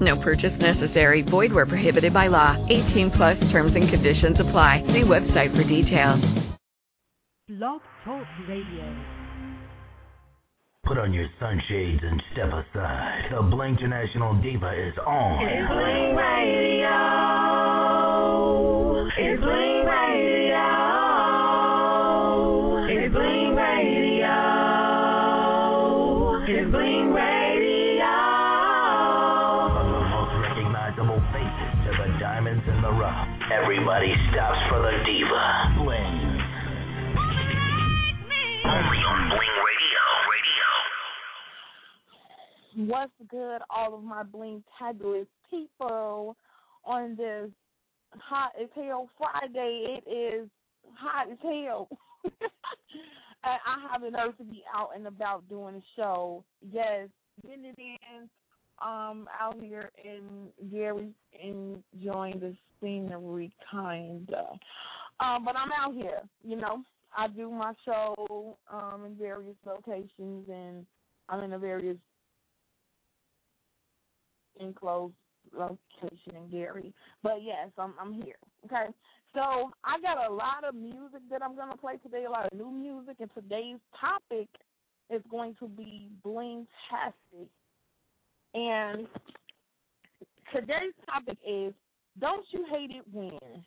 No purchase necessary. Void where prohibited by law. 18 plus terms and conditions apply. See website for details. Blog Talk Radio. Put on your sunshades and step aside. The Bling International Diva is on. It's Bling Radio. It's Only on Bling Radio. Radio. What's good, all of my bling fabulous people on this hot as hell Friday. It is hot as hell. I have the nerve to be out and about doing a show. Yes, been it in um out here in Gary enjoying the scenery kinda. Um, but I'm out here, you know. I do my show um in various locations and I'm in a various enclosed location in Gary. But yes, I'm I'm here. Okay. So I got a lot of music that I'm gonna play today, a lot of new music, and today's topic is going to be bling tastic. And today's topic is don't you hate it when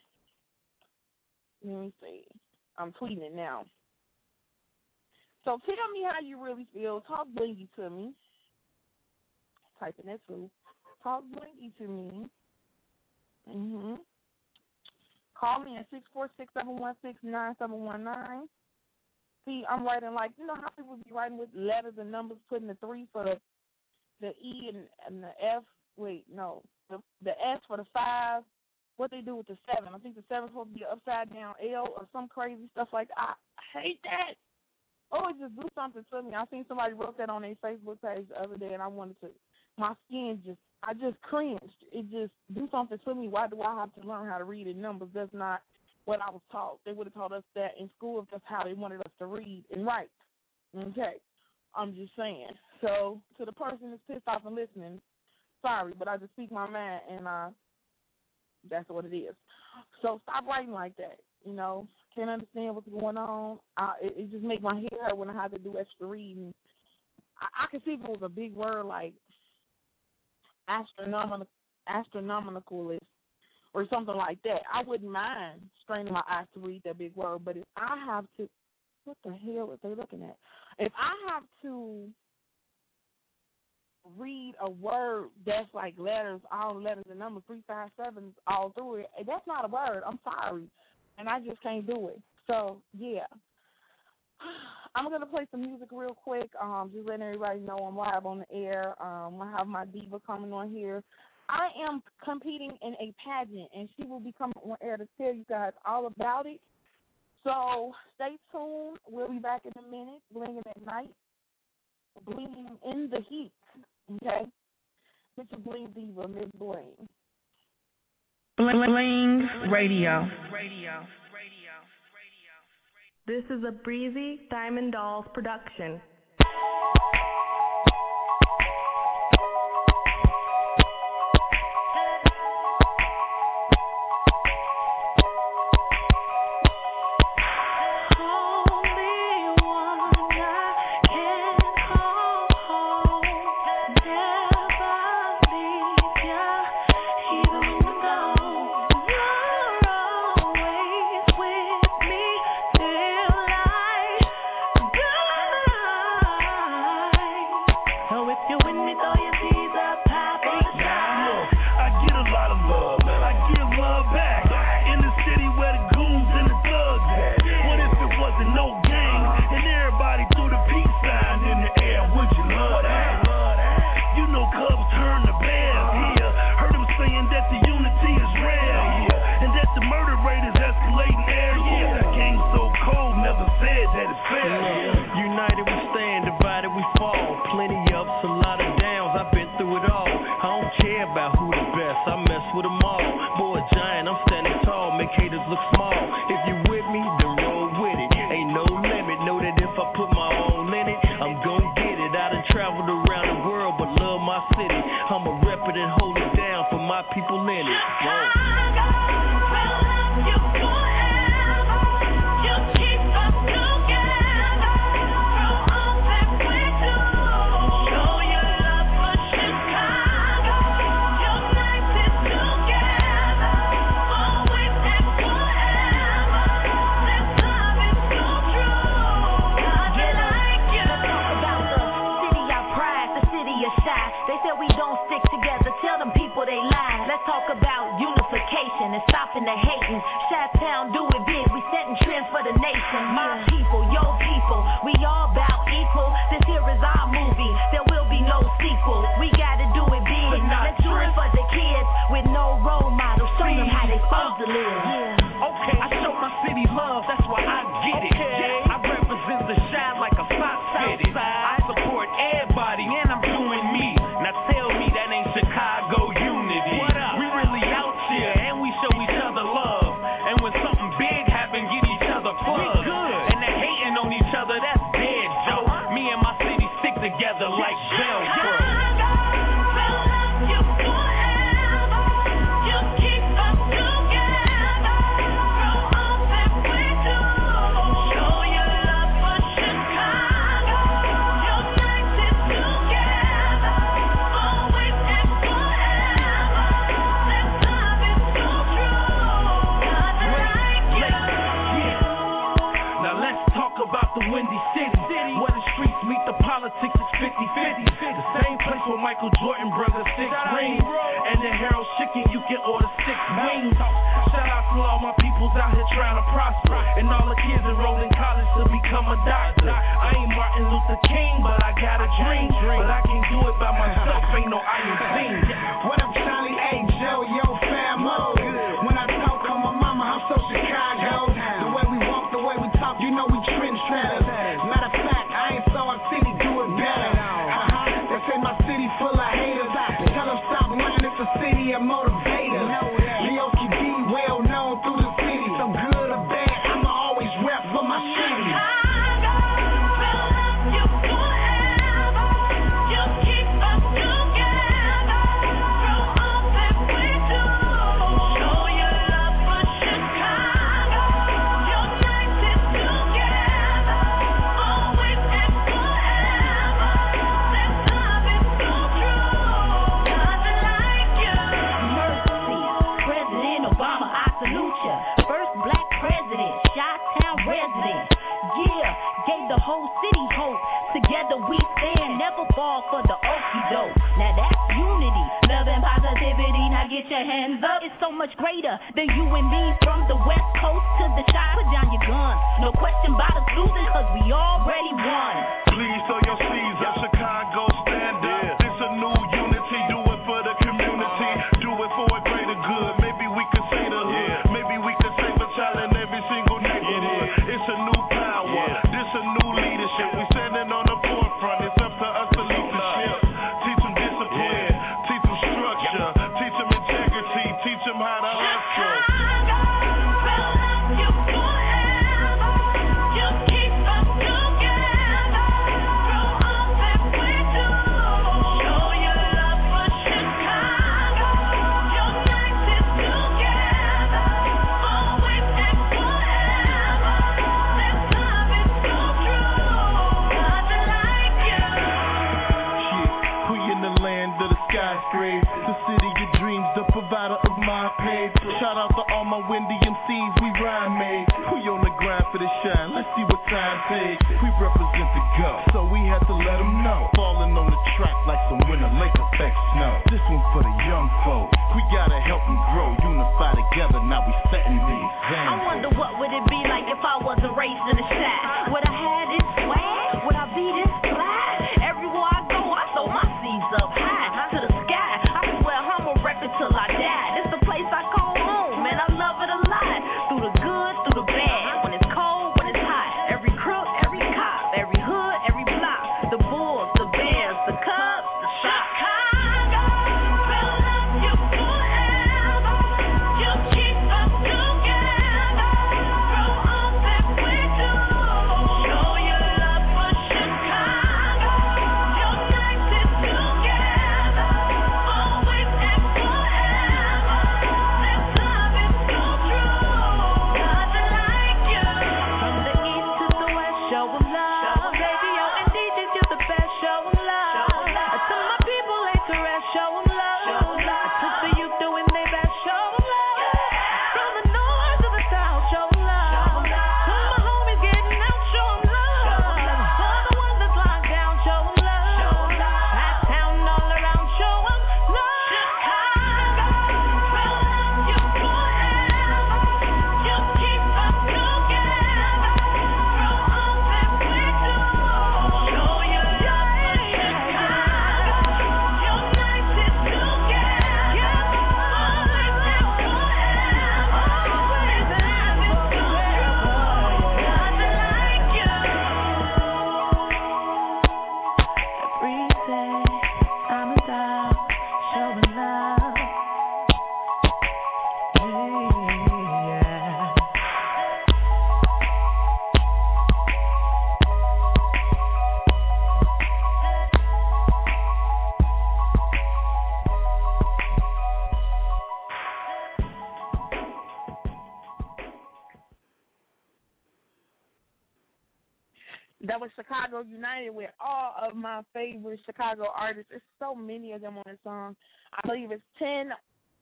let me see. I'm tweeting it now. So tell me how you really feel. Talk blingy to me. Typing that too. Talk blingy to me. Mhm. Call me at six four six seven one six nine seven one nine. See, I'm writing like you know how people be writing with letters and numbers, putting the three for the the E and, and the F. Wait, no, the the S for the five. What they do with the seven? I think the seven's supposed to be upside down L or some crazy stuff like that. I hate that. Oh, it just do something to me. I seen somebody wrote that on their Facebook page the other day, and I wanted to. My skin just, I just cringed. It just do something to me. Why do I have to learn how to read in numbers? That's not what I was taught. They would have taught us that in school if that's how they wanted us to read and write. Okay, I'm just saying. So to the person that's pissed off and listening, sorry, but I just speak my mind, and uh, that's what it is. So stop writing like that. You know, can't understand what's going on. I, it, it just makes my head hurt when I have to do extra reading. I, I can see if it was a big word like astronomical, astronomicalist or something like that. I wouldn't mind straining my eyes to read that big word. But if I have to, what the hell are they looking at? If I have to read a word that's like letters, all letters and numbers, three, five, sevens all through it, that's not a word. I'm sorry, and I just can't do it. So yeah, I'm gonna play some music real quick. Um, just letting everybody know I'm live on the air. Um, I have my diva coming on here. I am competing in a pageant, and she will be coming on air to tell you guys all about it. So stay tuned. We'll be back in a minute. Blinging at night, blinging in the heat. Okay, Mr. Bling Diva, Miss Bling. Bling, Bling Radio. Radio. This is a Breezy Diamond Dolls production. Chicago artists. There's so many of them on the song. I believe it's ten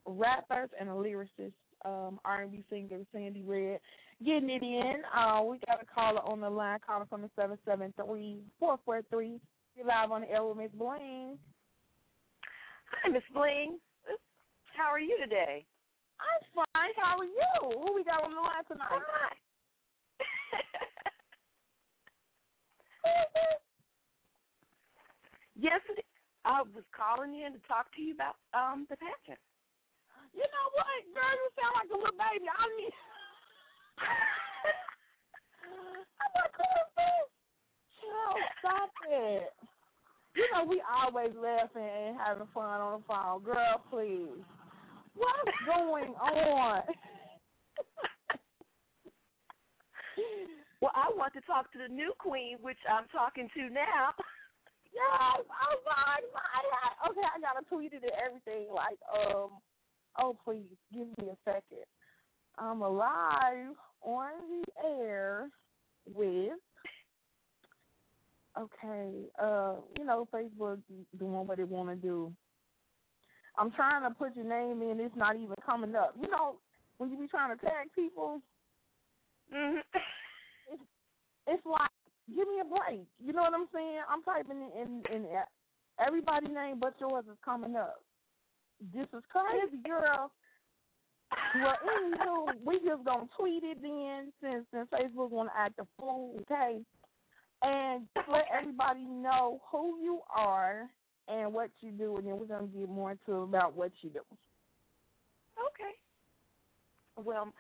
rappers and a lyricist, um, R and B singer Sandy Red. Getting it in. Uh, we got a caller on the line calling from the seven seven three four four three. You're live on the air with Miss Bling. Hi, Miss Bling. How are you today? I'm fine. How are you? Who we got on the line tonight? Hi. yes, I was calling in to talk to you about um the pageant. You know what, girl? You sound like a little baby. I mean, I'm like, who is this? Chill, stop it. You know we always laughing and having fun on the phone. Girl, please. What's going on? well, I want to talk to the new queen, which I'm talking to now. Yes, I'm sorry. I, okay, I gotta tweet it and everything. Like, um, oh please, give me a second. I'm alive on the air with okay, uh, you know, Facebook doing what they want to do. I'm trying to put your name in, it's not even coming up. You know, when you be trying to tag people, mm-hmm. it's, it's like, give me a break. You know what I'm saying? I'm typing in, in, in everybody's name but yours is coming up. This is crazy, girl. Well, anywho, we just gonna tweet it then, since since Facebook want to act a fool, okay? And let everybody know who you are and what you do, and then we're gonna get more into about what you do. Okay. Well,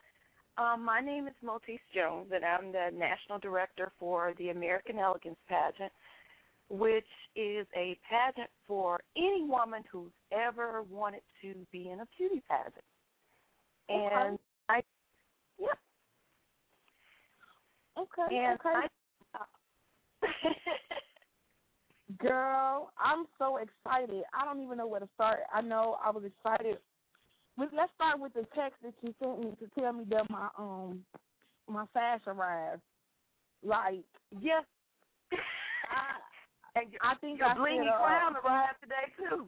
um, my name is Maltese Jones, and I'm the national director for the American Elegance Pageant, which is a pageant for any woman who's ever wanted to be in a beauty pageant. And okay. I, yeah. Okay. And okay. I, Girl, I'm so excited. I don't even know where to start. I know I was excited. Let's start with the text that you sent me to tell me that my um my sash arrived. Like, yes, I, and I think your I blingy said, uh, crown arrived today too.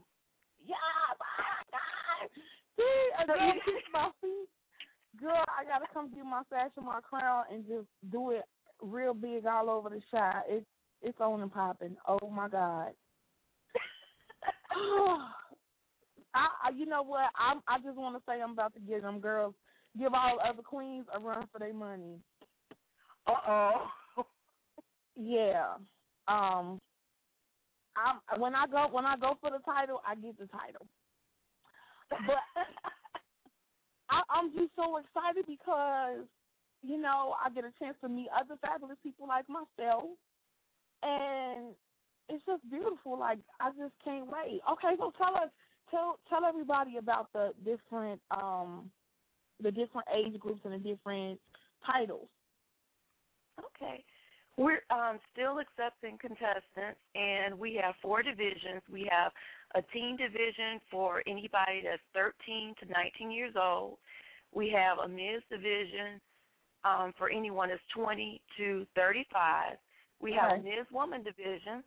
Yeah, my God. See, I So you- kiss my feet. Girl, I gotta come get my sash and my crown and just do it real big all over the shot. It's it's on and popping. Oh my God. I, I you know what? I'm I just want to say I'm about to give them girls give all the other queens a run for their money. Uh oh. Yeah. Um I when I go when I go for the title, I get the title. But I, I'm just so excited because you know I get a chance to meet other fabulous people like myself, and it's just beautiful. Like I just can't wait. Okay, so tell us, tell tell everybody about the different um the different age groups and the different titles. Okay. We're um, still accepting contestants, and we have four divisions. We have a teen division for anybody that's 13 to 19 years old. We have a men's division um, for anyone that's 20 to 35. We have a Okay. men's woman division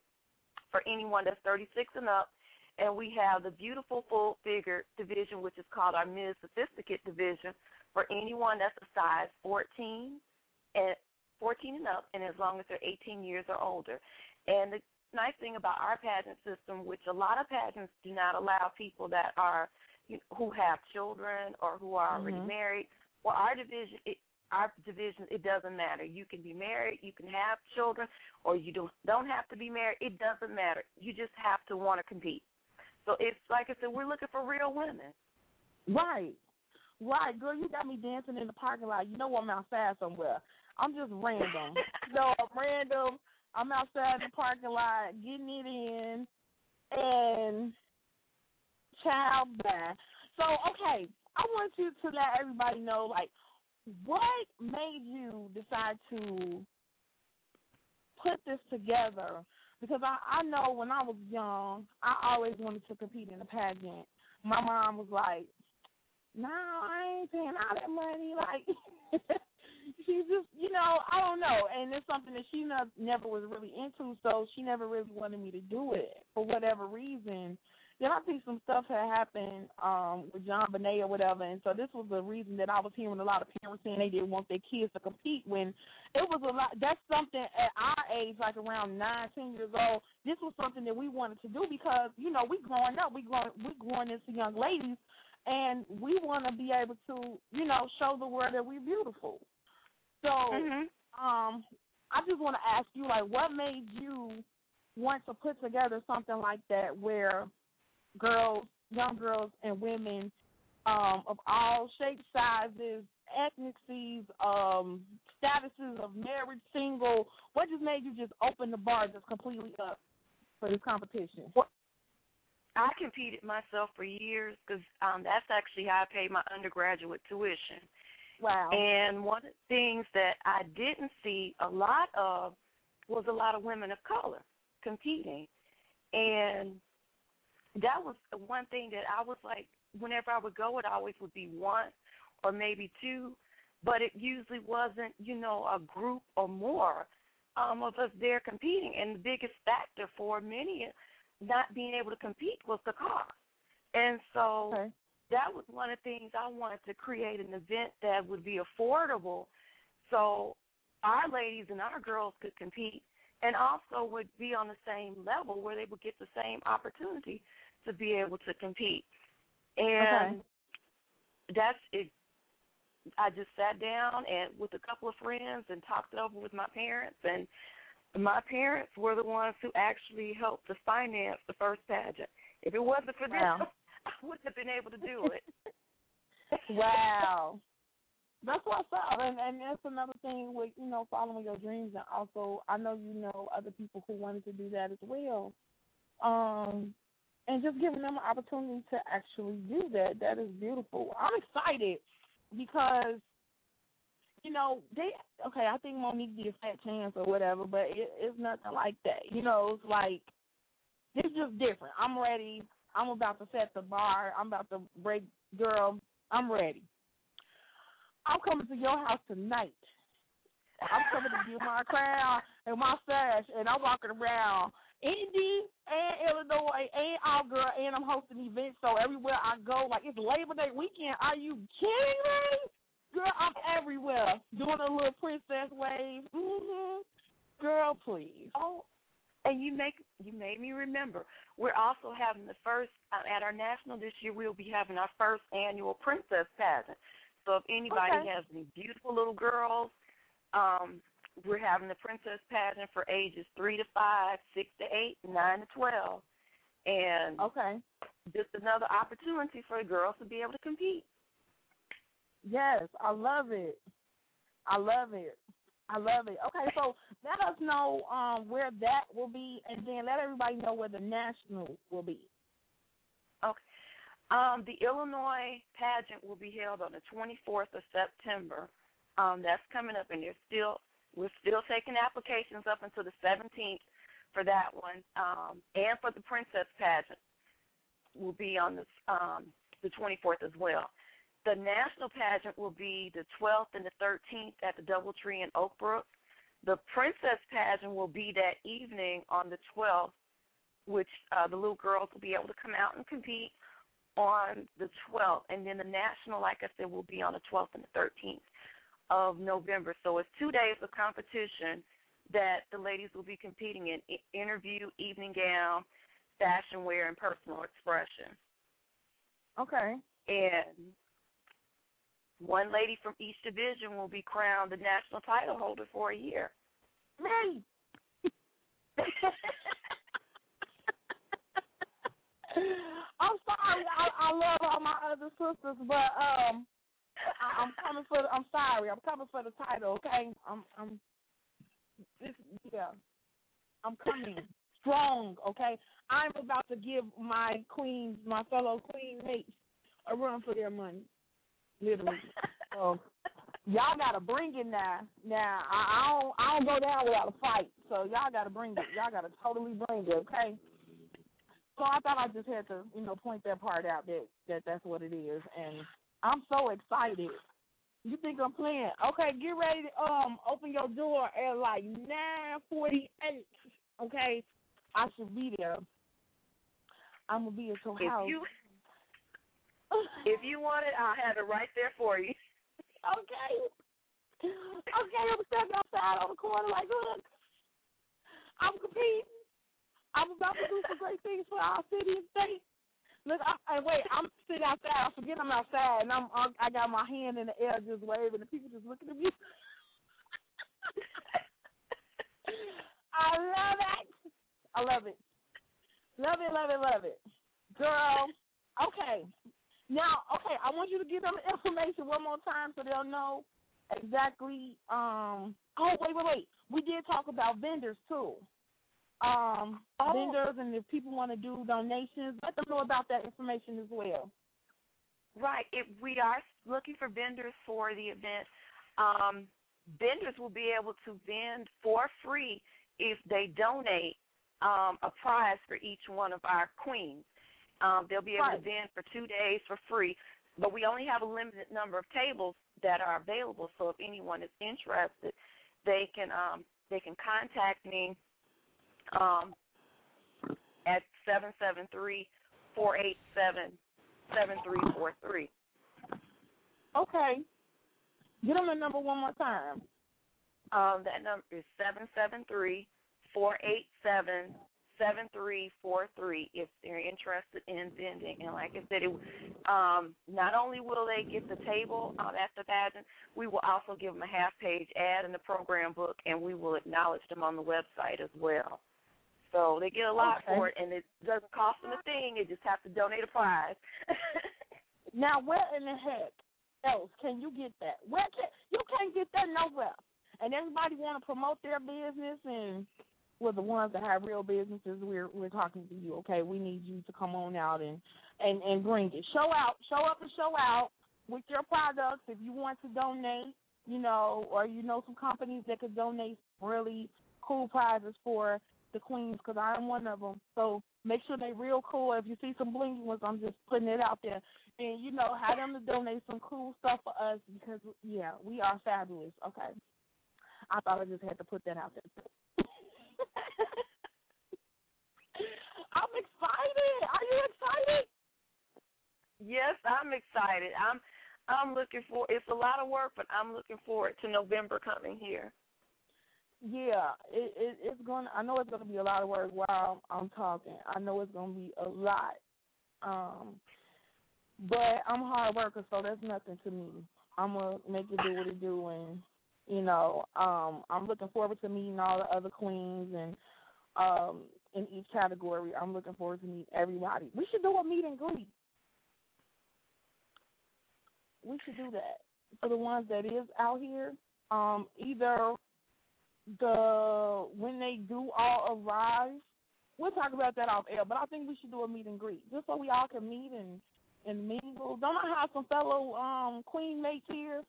for anyone that's 36 and up. And we have the beautiful full figure division, which is called our men's sophisticate division for anyone that's a size 14 and 14 and up, and as long as they're 18 years or older. And the nice thing about our pageant system, which a lot of pageants do not allow people that are you know, who have children or who are already Mhm. married. Well, our division, it, our division, it doesn't matter. You can be married, you can have children, or you don't don't have to be married. It doesn't matter. You just have to want to compete. So it's like I said, we're looking for real women. Right. Right, girl, you got me dancing in the parking lot. You know I'm outside somewhere. I'm just random. so I'm random. I'm outside the parking lot getting it in and child bye. So, okay, I want you to let everybody know like what made you decide to put this together? Because I, I know when I was young, I always wanted to compete in a pageant. My mom was like, "No, I ain't paying all that money." Like, she's just, you know, I don't know, and it's something that she never was really into, so she never really wanted me to do it for whatever reason. Then I think some stuff had happened um with JonBenét or whatever, and so this was the reason that I was hearing a lot of parents saying they didn't want their kids to compete when it was a lot. That's something at our age, like around nine, ten years old. This was something that we wanted to do because you know we growing up, we growing we growing into young ladies, and we want to be able to you know show the world that we're beautiful. So, Mm-hmm. um, I just want to ask you, like, what made you want to put together something like that, where girls, young girls, and women um, of all shapes, sizes, ethnicities, um, statuses of married, single. What just made you just open the bar just completely up for this competition? I competed myself for years because um, that's actually how I paid my undergraduate tuition. Wow. And one of the things that I didn't see a lot of was a lot of women of color competing. And that was one thing that I was like, whenever I would go, it always would be one or maybe two, but it usually wasn't, you know, a group or more um, of us there competing. And the biggest factor for many not being able to compete was the cost. And so Okay. that was one of the things I wanted to create an event that would be affordable so our ladies and our girls could compete and also would be on the same level where they would get the same opportunity to be able to compete. And that's it I just sat down and with a couple of friends and talked it over with my parents and my parents were the ones who actually helped to finance the first pageant. If it wasn't for them, Wow. I wouldn't have been able to do it. wow. That's what's up, and and that's another thing with you know following your dreams, and also I know you know other people who wanted to do that as well, um, and just giving them an opportunity to actually do that. That is beautiful. I'm excited because you know they okay. I think Mo'Nique did a Fat Chance or whatever, but it, it's nothing like that. You know, it's like it's just different. I'm ready. I'm about to set the bar. I'm about to break, girl. I'm ready. I'm coming to your house tonight. I'm coming to get my crown and my sash, and I'm walking around Indy and Illinois and our girl, and I'm hosting events. So everywhere I go, like it's Labor Day weekend. Are you kidding me? Girl, I'm everywhere doing a little princess wave. hmm Girl, please. Oh, and you make you made me remember. We're also having the first uh, at our national this year. We'll be having our first annual princess pageant. So if anybody Okay. has any beautiful little girls, um, we're having the princess pageant for ages three to five, six to eight, nine to twelve, and Okay. just another opportunity for the girls to be able to compete. Yes, I love it. I love it. I love it. Okay, so let us know um where that will be, and then let everybody know where the national will be. Okay. Um, the Illinois pageant will be held on the 24th of September. Um, that's coming up, and there's still we're still taking applications up until the 17th for that one, um, and for the princess pageant will be on the um, the 24th as well. The national pageant will be the 12th and the 13th at the DoubleTree in Oak Brook. The princess pageant will be that evening on the 12th, which uh, the little girls will be able to come out and compete on the 12th, and then the national, like I said, will be on the 12th and the 13th of November. So it's two days of competition that the ladies will be competing in interview, evening gown, fashion wear, and personal expression. Okay. And one lady from each division will be crowned the national title holder for a year. Me. I'm sorry. I, I love all my other sisters, but um, I, I'm coming for. The, I'm sorry. I'm coming for the title. Okay. I'm. I'm. This, yeah. I'm coming strong. Okay. I'm about to give my queens, my fellow queen mates, a run for their money. Literally. So y'all gotta bring it now. Now I, I don't. I don't go down without a fight. So y'all gotta bring it. Y'all gotta totally bring it. Okay. So I thought I just had to, you know, point that part out that that that's what it is, and I'm so excited. You think I'm playing? Okay, get ready to um open your door at like nine forty eight. Okay, I should be there. I'm gonna be at your If house. you if you want it, I'll have it right there for you. Okay. Okay, I'm standing outside on the corner like, look, I'm competing. I'm about to do some great things for our city and state. Look, I, and wait, I'm sitting outside. I forget I'm outside, and I'm I got my hand in the air just waving, and people just looking at me. I love it. I love it. Love it, love it, love it. Girl, okay. Now, okay, I want you to give them the information one more time so they'll know exactly um oh wait, wait, wait. We did talk about vendors too. Um Oh. vendors and if people want to do donations, let them know about that information as well. Right. If we are looking for vendors for the event, um, vendors will be able to vend for free if they donate um, a prize for each one of our queens. Um, they'll be able Right. to vend for two days for free, but we only have a limited number of tables that are available. So if anyone is interested, they can um, they can contact me um, at seven seven three four eight seven seven three four three. Okay. Get them the number one more time. Um, that number is seven seven three four eight seven seven three four three. If they're interested in vending, and like I said, it, um, not only will they get the table um, at the pageant, we will also give them a half page ad in the program book, and we will acknowledge them on the website as well. So they get a lot Okay. for it, and it doesn't cost them a thing. They just have to donate a prize. Now, where in the heck else can you get that? Where can you can't get that nowhere? And everybody want to promote their business, and well, the ones that have real businesses, we're we're talking to you. Okay, we need you to come on out and and and bring it. Show out, show up and show out with your products. If you want to donate, you know, or you know some companies that could donate really cool prizes for the queens, because I am one of them. So make sure they real cool. If you see some blingy ones, I'm just putting it out there and you know have them to donate some cool stuff for us because yeah we are fabulous okay i thought i just had to put that out there i'm excited are you excited Yes, I'm excited. I'm I'm looking for it's a lot of work, but I'm looking forward to November coming here. Yeah it, it it's going i know it's going to be a lot of work while i'm talking. I know it's going to be a lot. Um but i'm a hard worker so that's nothing to me. I'm gonna make it do what it do and you know um i'm looking forward to meeting all the other queens and um in each category. I'm looking forward to meet everybody. We should do a meet and greet. We should do that. For the ones that is out here um either the when they do all arrive we'll talk about that off air but i think we should do a meet and greet just so we all can meet and and mingle. Don't i have some fellow um queen mates here?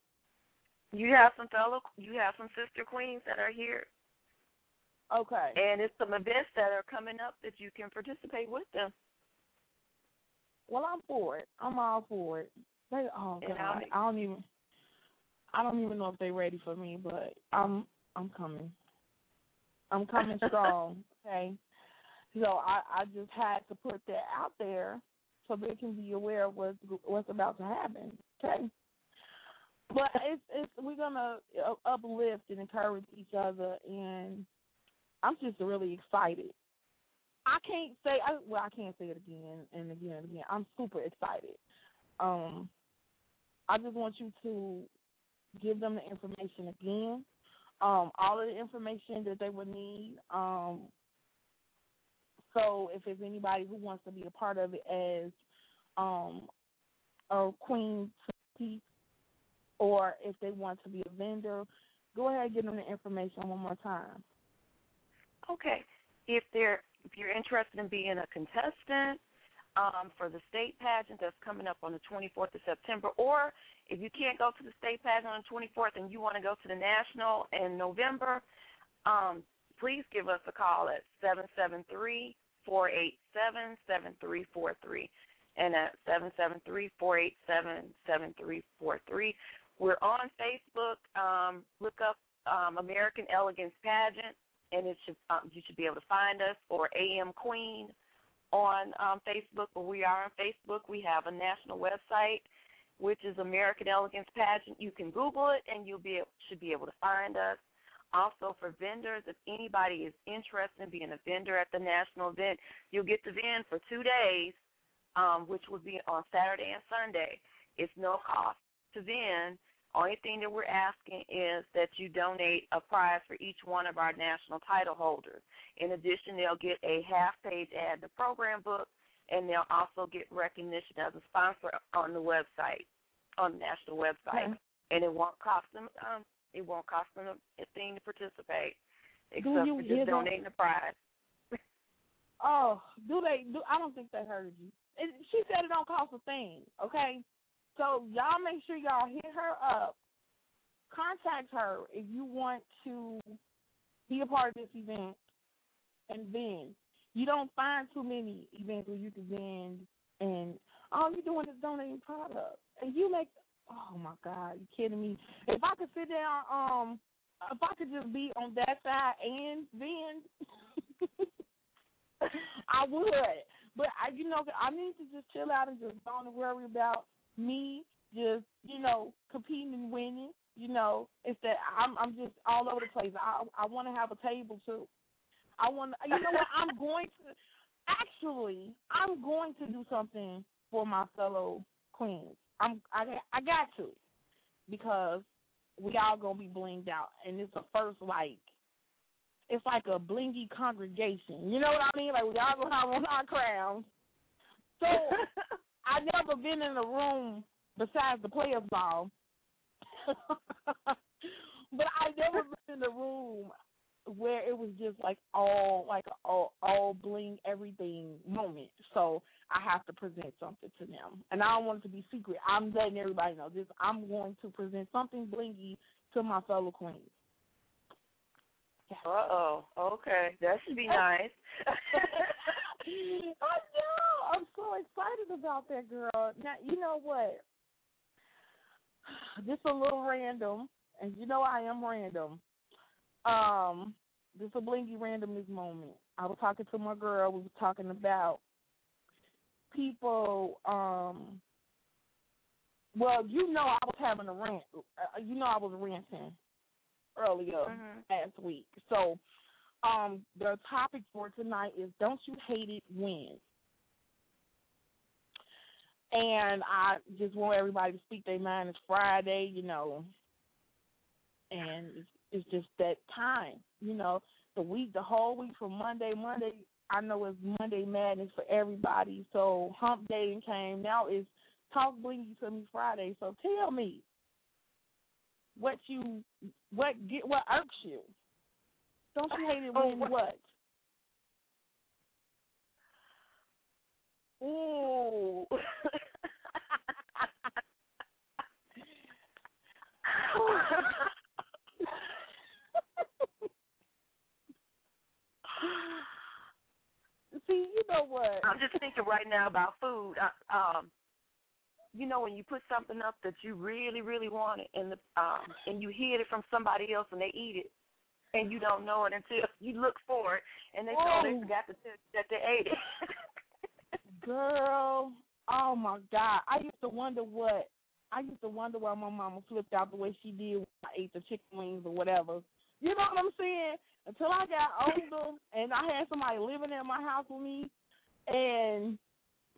You have some fellow you have some sister queens that are here. Okay. And it's some events that are coming up that you can participate with them. well i'm for it. I'm all for it. They oh god. I don't even i don't even know if they're ready for me but i'm i'm coming. I'm coming strong okay? So i i just had to put that out there so they can be aware of what's what's about to happen okay? But it's it's we're gonna uh, uplift and encourage each other and i'm just really excited. I can't say I, well i can't say it again and again and again. I'm super excited. Um i just want you to give them the information again um all of the information that they would need um so if there's anybody who wants to be a part of it as um a queen or if they want to be a vendor, go ahead and give them the information one more time. Okay. If they're if you're interested in being a contestant um, for the state pageant that's coming up on the 24th of September, or if you can't go to the state pageant on the 24th and you want to go to the national in November, um, please give us a call at seven seven three four eight seven seven three four three, and at seven seven three four eight seven seven three four three. We're on Facebook. Um, look up um, American Elegance Pageant, and it should um, you should be able to find us or AM Queen on um, Facebook. But we are on Facebook. We have a national website, which is American Elegance Pageant. You can Google it, and you'll be should be able to find us. Also, for vendors, if anybody is interested in being a vendor at the national event, you'll get to vend for two days, um, which will be on Saturday and Sunday. It's no cost to vend. Only thing that we're asking is that you donate a prize for each one of our national title holders. In addition, they'll get a half page ad in the program book, and they'll also get recognition as a sponsor on the website, on the national website. Okay. And it won't cost them um, it won't cost them a thing to participate, except for just that? donating the prize. Oh, do they? Do I don't think they heard you. It, she said it don't cost a thing. Okay, so y'all make sure y'all hit her up. Contact her if you want to be a part of this event, and then you don't find too many events where you can vend and all you're doing is donating product, and you make. Oh my God, you kidding me? If I could sit down, um, if I could just be on that side and vend. I would, but I, you know, I need to just chill out and just don't worry about me just, you know, competing and winning. You know, it's that I'm, I'm just all over the place. I, I want to have a table too. I want, you know what? I'm going to, actually, I'm going to do something for my fellow queens. I'm, I, I got to, because we all gonna be blinged out, and it's the first like it's like a blingy congregation. You know what I mean? Like we all gonna have on our crowns. So I never been in a room besides the players ball. but I never been in a room where it was just like all like all all bling everything moment. So I have to present something to them. And I don't want it to be secret. I'm letting everybody know this I'm going to present something blingy to my fellow queens. Uh oh. Okay, that should be nice. I know. I'm so excited about that, girl. Now, you know what? Just a little random, and you know I am random. Um, this a blingy randomness moment. I was talking to my girl. We were talking about people. Um, well, you know I was having a rant. Uh, you know I was ranting earlier Mhm. last week. So, um, the topic for tonight is "Don't you hate it when?" And I just want everybody to speak their mind. It's Friday, you know, and it's, it's just that time, you know, the week, the whole week from Monday. Monday, I know it's Monday madness for everybody. So Hump Day came. Now it's Talk Blingy to me Friday. So tell me what you what get what irks you. Don't you hate it Oh, when what- what? Ooh. See, you know what? I'm just thinking right now about food. Uh, um, you know when you put something up that you really, really want it, and the um, and you hear it from somebody else and they eat it, and you don't know it until you look for it, and they oh, they Oh. forgot to tell that they ate it. Girl, oh my God! I used to wonder what I used to wonder why my mama flipped out the way she did when I ate the chicken wings or whatever. You know what I'm saying? Until I got older and I had somebody living in my house with me, and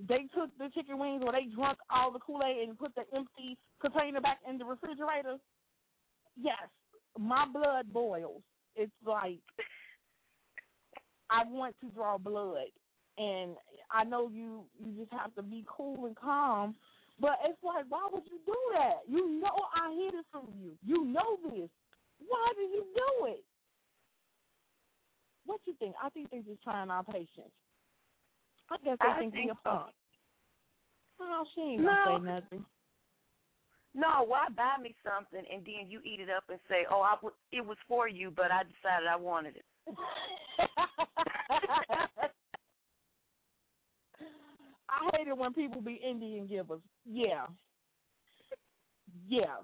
they took the chicken wings or they drunk all the Kool Aid and put the empty container back in the refrigerator. Yes, my blood boils. It's like I want to draw blood and I know you you just have to be cool and calm. But it's like, why would you do that? You know I hid it from you. You know this. Why did you do it? What you think? I think they're just trying our patience. I guess they I think, think we a so. punk. Oh, she ain't No. gonna say nothing. No, why buy me something and then you eat it up and say, "Oh, I w- it was for you, but I decided I wanted it." I hate it when people be Indian givers. Yeah. Yeah.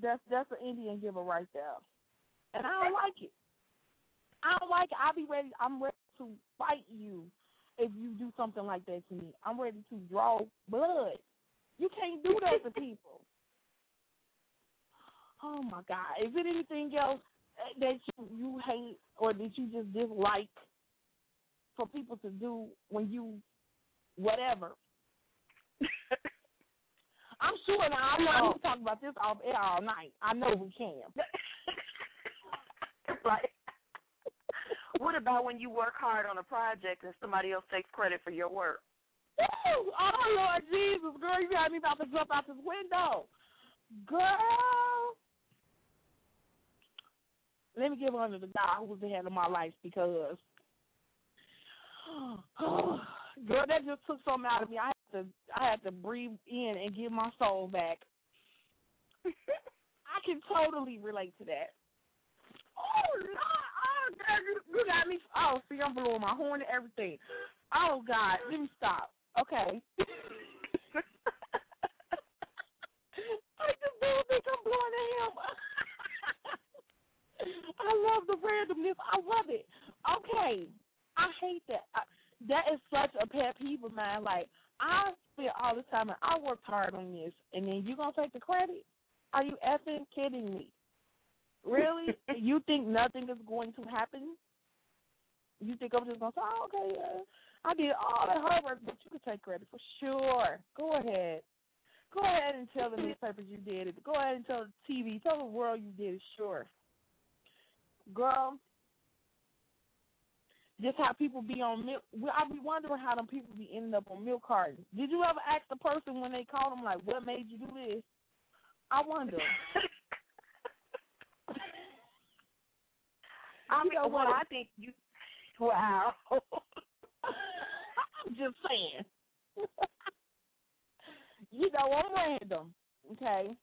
That's that's an Indian giver right there, and I don't like it. I don't like it. I'll be ready. I'm ready to fight you if you do something like that to me. I'm ready to draw blood. You can't do that to people. Oh my God! Is it anything else that you you hate or that you just dislike for people to do when you whatever? I'm sure now. I know we can talk about this all air all night. I know we can. right. what about when you work hard on a project and somebody else takes credit for your work? Oh Lord Jesus, girl, you got me about to jump out this window. Girl. Let me give honor to the God who was the head of my life because girl, that just took something out of me. I had to I had to breathe in and get my soul back. I can totally relate to that. Oh Lord, oh God, you, you got me. Oh, see, I'm blowing my horn and everything. Oh God, let me stop. Okay. I just don't think I'm blowing him. I love the randomness. I love it. Okay, I hate that. I, that is such a pet peeve of mine. Like I feel all the time, and I worked hard on this, and then you gonna take the credit? Are you effing kidding me? Really? you think nothing is going to happen? You think I'm just gonna say, oh, okay, uh, I did all that hard work, but you can take credit for sure. Go ahead. Go ahead and tell the newspapers you did it. Go ahead and tell the TV, tell the world you did it. Sure, girl. Just how people be on milk. I be wondering how them people be ending up on milk cartons. Did you ever ask the person when they called them like, "What made you do this?" I wonder. I mean, You know well, what? I think you. Wow. I'm just saying. you know, I'm random. Okay.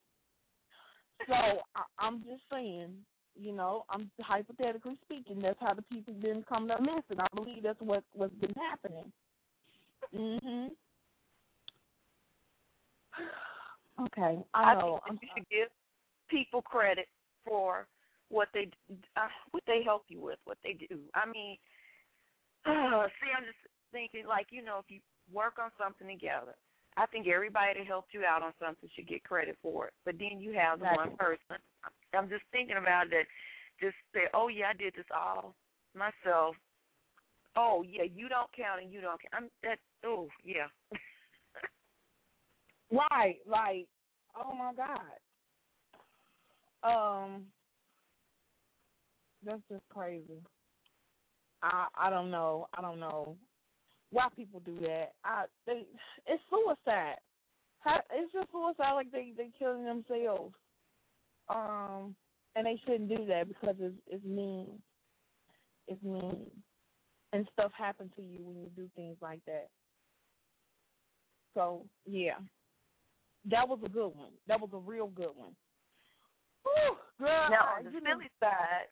So I, I'm just saying, you know, I'm hypothetically speaking. That's how the people been coming up missing. I believe that's what what's been happening. Mhm. Okay, I know. think I'm that you should give people credit for what they uh, what they help you with, what they do. I mean, uh, see, I'm just thinking like you know, if you work on something together, I think everybody that helped you out on something should get credit for it. But then you have the one person. I'm just thinking about that. Just say, oh yeah, I did this all myself. Oh yeah, you don't count and you don't count. I'm that. Oh yeah. Right, like, oh my God. Um, that's just crazy. I I don't know. I don't know why people do that. I they it's suicide. How, it's just suicide. Like they they killing themselves. Um, and they shouldn't do that because it's it's mean. It's mean, and stuff happens to you when you do things like that. So yeah. That was a good one. That was a real good one. Whew, girl, Now on the silly side,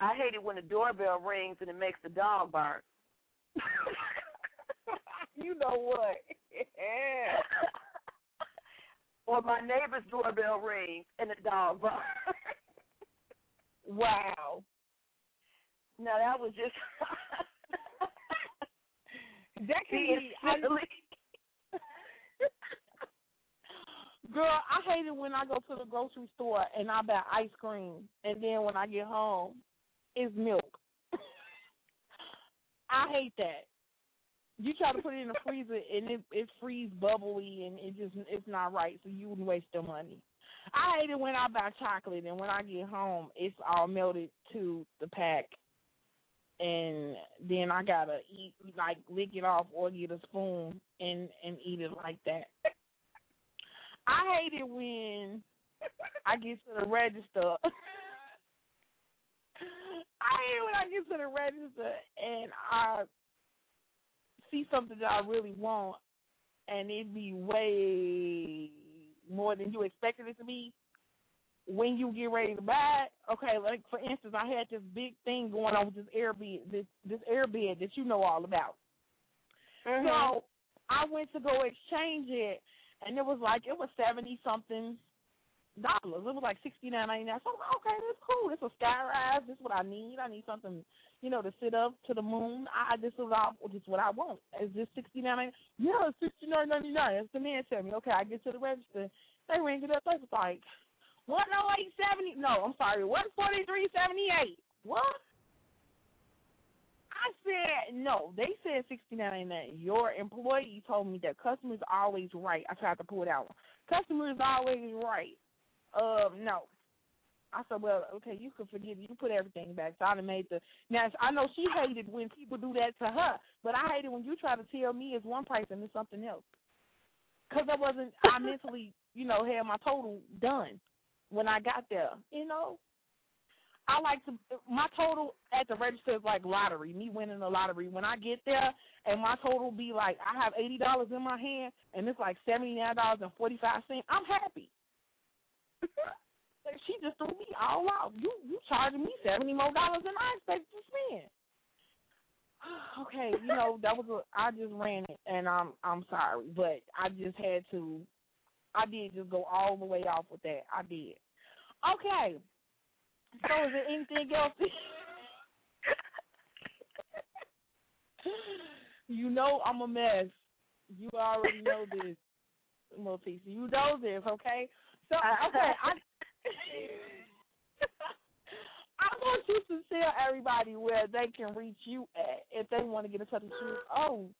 I hate it when the doorbell rings and it makes the dog bark. you know what? Yeah. or my neighbor's doorbell rings and the dog barks. wow. Now that was just That can be. Silly. girl, I hate it when I go to the grocery store and I buy ice cream, and then when I get home, it's milk. I hate that. You try to put it in the freezer and it it freeze bubbly and it just it's not right, so you would waste your money. I hate it when I buy chocolate and when I get home it's all melted to the pack and then I gotta eat like lick it off or get a spoon and and eat it like that. I hate it when I get to the register. I hate it when I get to the register and I see something that I really want and it be way more than you expected it to be. When you get ready to buy it, okay, like for instance, I had this big thing going on with this Airbnb, this this Airbnb that you know all about. Mm-hmm. So I went to go exchange it, and it was like it was seventy something dollars. It was like sixty nine ninety nine. So I'm like, okay, that's cool. It's a sky rise. This is what I need. I need something, you know, to sit up to the moon. I this is all this is what I want. Is this sixty nine? Yeah, sixty nine ninety nine. That's the man tell me. Okay, I get to the register. They ring it up. They was like one oh eight seventy. No, I'm sorry, one forty three seventy eight. What? I said no. They said sixty nine ninety nine. Your employee told me that customers always right. I tried to pull it out. Customer is always right. Um, no. I said, well, okay, you can forgive. You put everything back. So I done made the. Now I know she hated when people do that to her, but I hate it when you try to tell me it's one price and it's something else. Because I wasn't. I mentally, you know, had my total done when I got there. You know, I like to my total at the register is like lottery. Me winning the lottery. When I get there and my total be like I have eighty dollars in my hand and it's like seventy nine dollars and forty five cents. I'm happy. she just threw me all out. You you charging me seventy more dollars than I expected to spend. okay, you know that was a I just ran it and I'm I'm sorry, but I just had to. I did just go all the way off with that. I did. Okay. So is there anything else? you know I'm a mess. You already know this, Multisa. You know this, okay? So okay, I I want you to tell everybody where they can reach you at if they want to get in touch with you. Oh,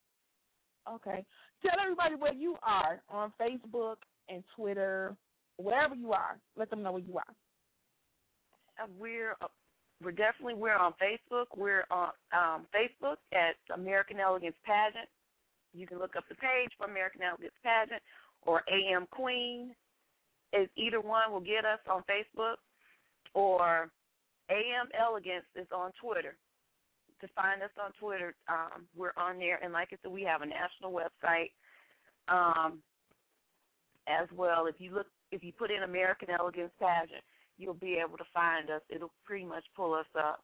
okay. Tell everybody where you are on Facebook and Twitter, wherever you are. Let them know where you are. Uh, we're uh, we're definitely we're on Facebook. We're on um, Facebook at American Elegance Pageant. You can look up the page for American Elegance Pageant or AM Queen. Is either one will get us on Facebook or AM Elegance is on Twitter. To find us on Twitter, um, we're on there, and like I said, we have a national website um, as well. If you look, if you put in American Elegance Pageant, you'll be able to find us. It'll pretty much pull us up,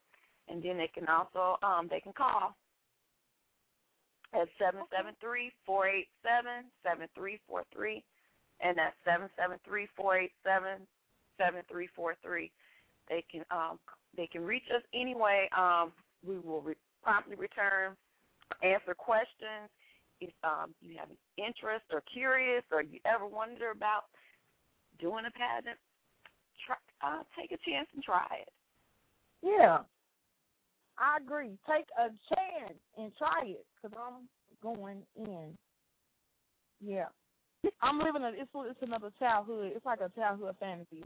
and then they can also um, they can call at seven seven three four eight seven seven three four three, and that's seven seven three four eight seven seven three four three. They can um, they can reach us anyway. Um, we will re- promptly return, answer questions. If um, you have an interest or curious, or you ever wonder about doing a pageant, try, uh, take a chance and try it. Yeah, I agree. Take a chance and try it because I'm going in. Yeah, I'm living a. It's it's another childhood. It's like a childhood fantasy.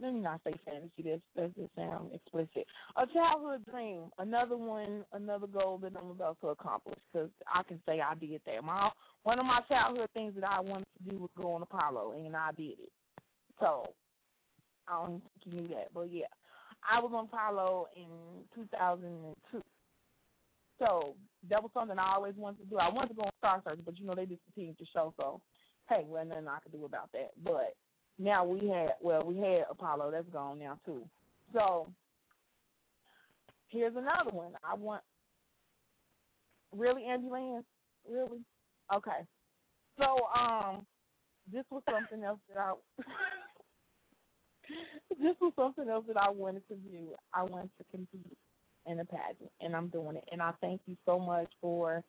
Let me not say fantasy. That's that just sound explicit. A childhood dream. Another one. Another goal that I'm about to accomplish because I can say I did that. My one of my childhood things that I wanted to do was go on Apollo, and I did it. So I don't think you knew that, but yeah, I was on Apollo in 2002. So that was something I always wanted to do. I wanted to go on Star Search, but you know they discontinued the show, so hey, well nothing I could do about that. But now we had well, we had Apollo, that's gone now too. So here's another one. I want really Angie Lance? Really? Okay. So um this was something else that I this was something else that I wanted to do. I wanted to compete in a pageant, and I'm doing it. And I thank you so much for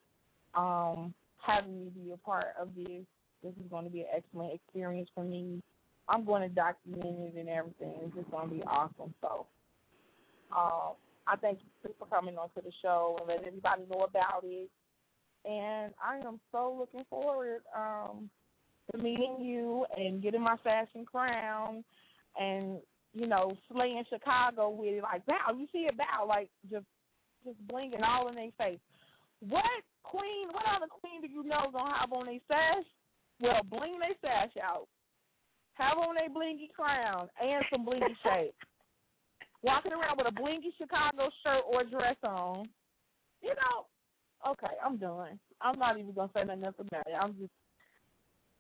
um, having me be a part of this. This is going to be an excellent experience for me. I'm going to document it and everything. It's just going to be awesome. So, um, I thank you for coming onto the show and letting everybody know about it. And I am so looking forward um, to meeting you and getting my fashion crown and you know slaying Chicago with it like bow. You see it bow like just just blinking all in their face. What queen? What other queen do you know gonna have on their sash? Well, bling their sash out. Have on their blingy crown and some blingy shades. Walking around with a blingy Chicago shirt or dress on. You know. Okay, I'm done. I'm not even gonna say nothing else about it. I'm just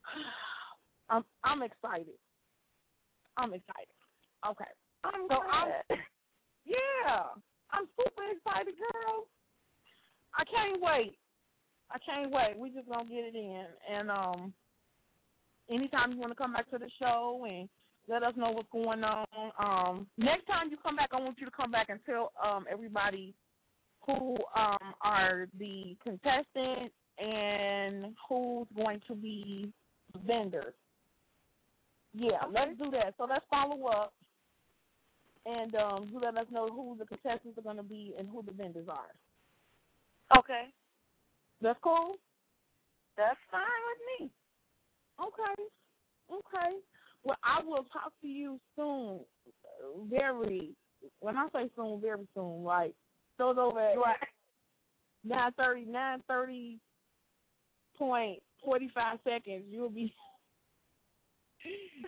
I'm I'm excited. I'm excited. Okay. I'm so glad. I'm yeah. I'm super excited, girl. I can't wait. I can't wait. We just gonna get it in. And um anytime you wanna come back to the show and Let us know what's going on. Um, next time you come back, I want you to come back and tell um, everybody who um, are the contestants and who's going to be the vendors. Yeah, Okay. let's do that. So let's follow up and um, you let us know who the contestants are going to be and who the vendors are. Okay. That's cool. That's fine with me. Okay. Okay. Well, I will talk to you soon. Very. When I say soon, very soon. Like those over at Right. nine thirty, nine thirty point forty five seconds. You'll be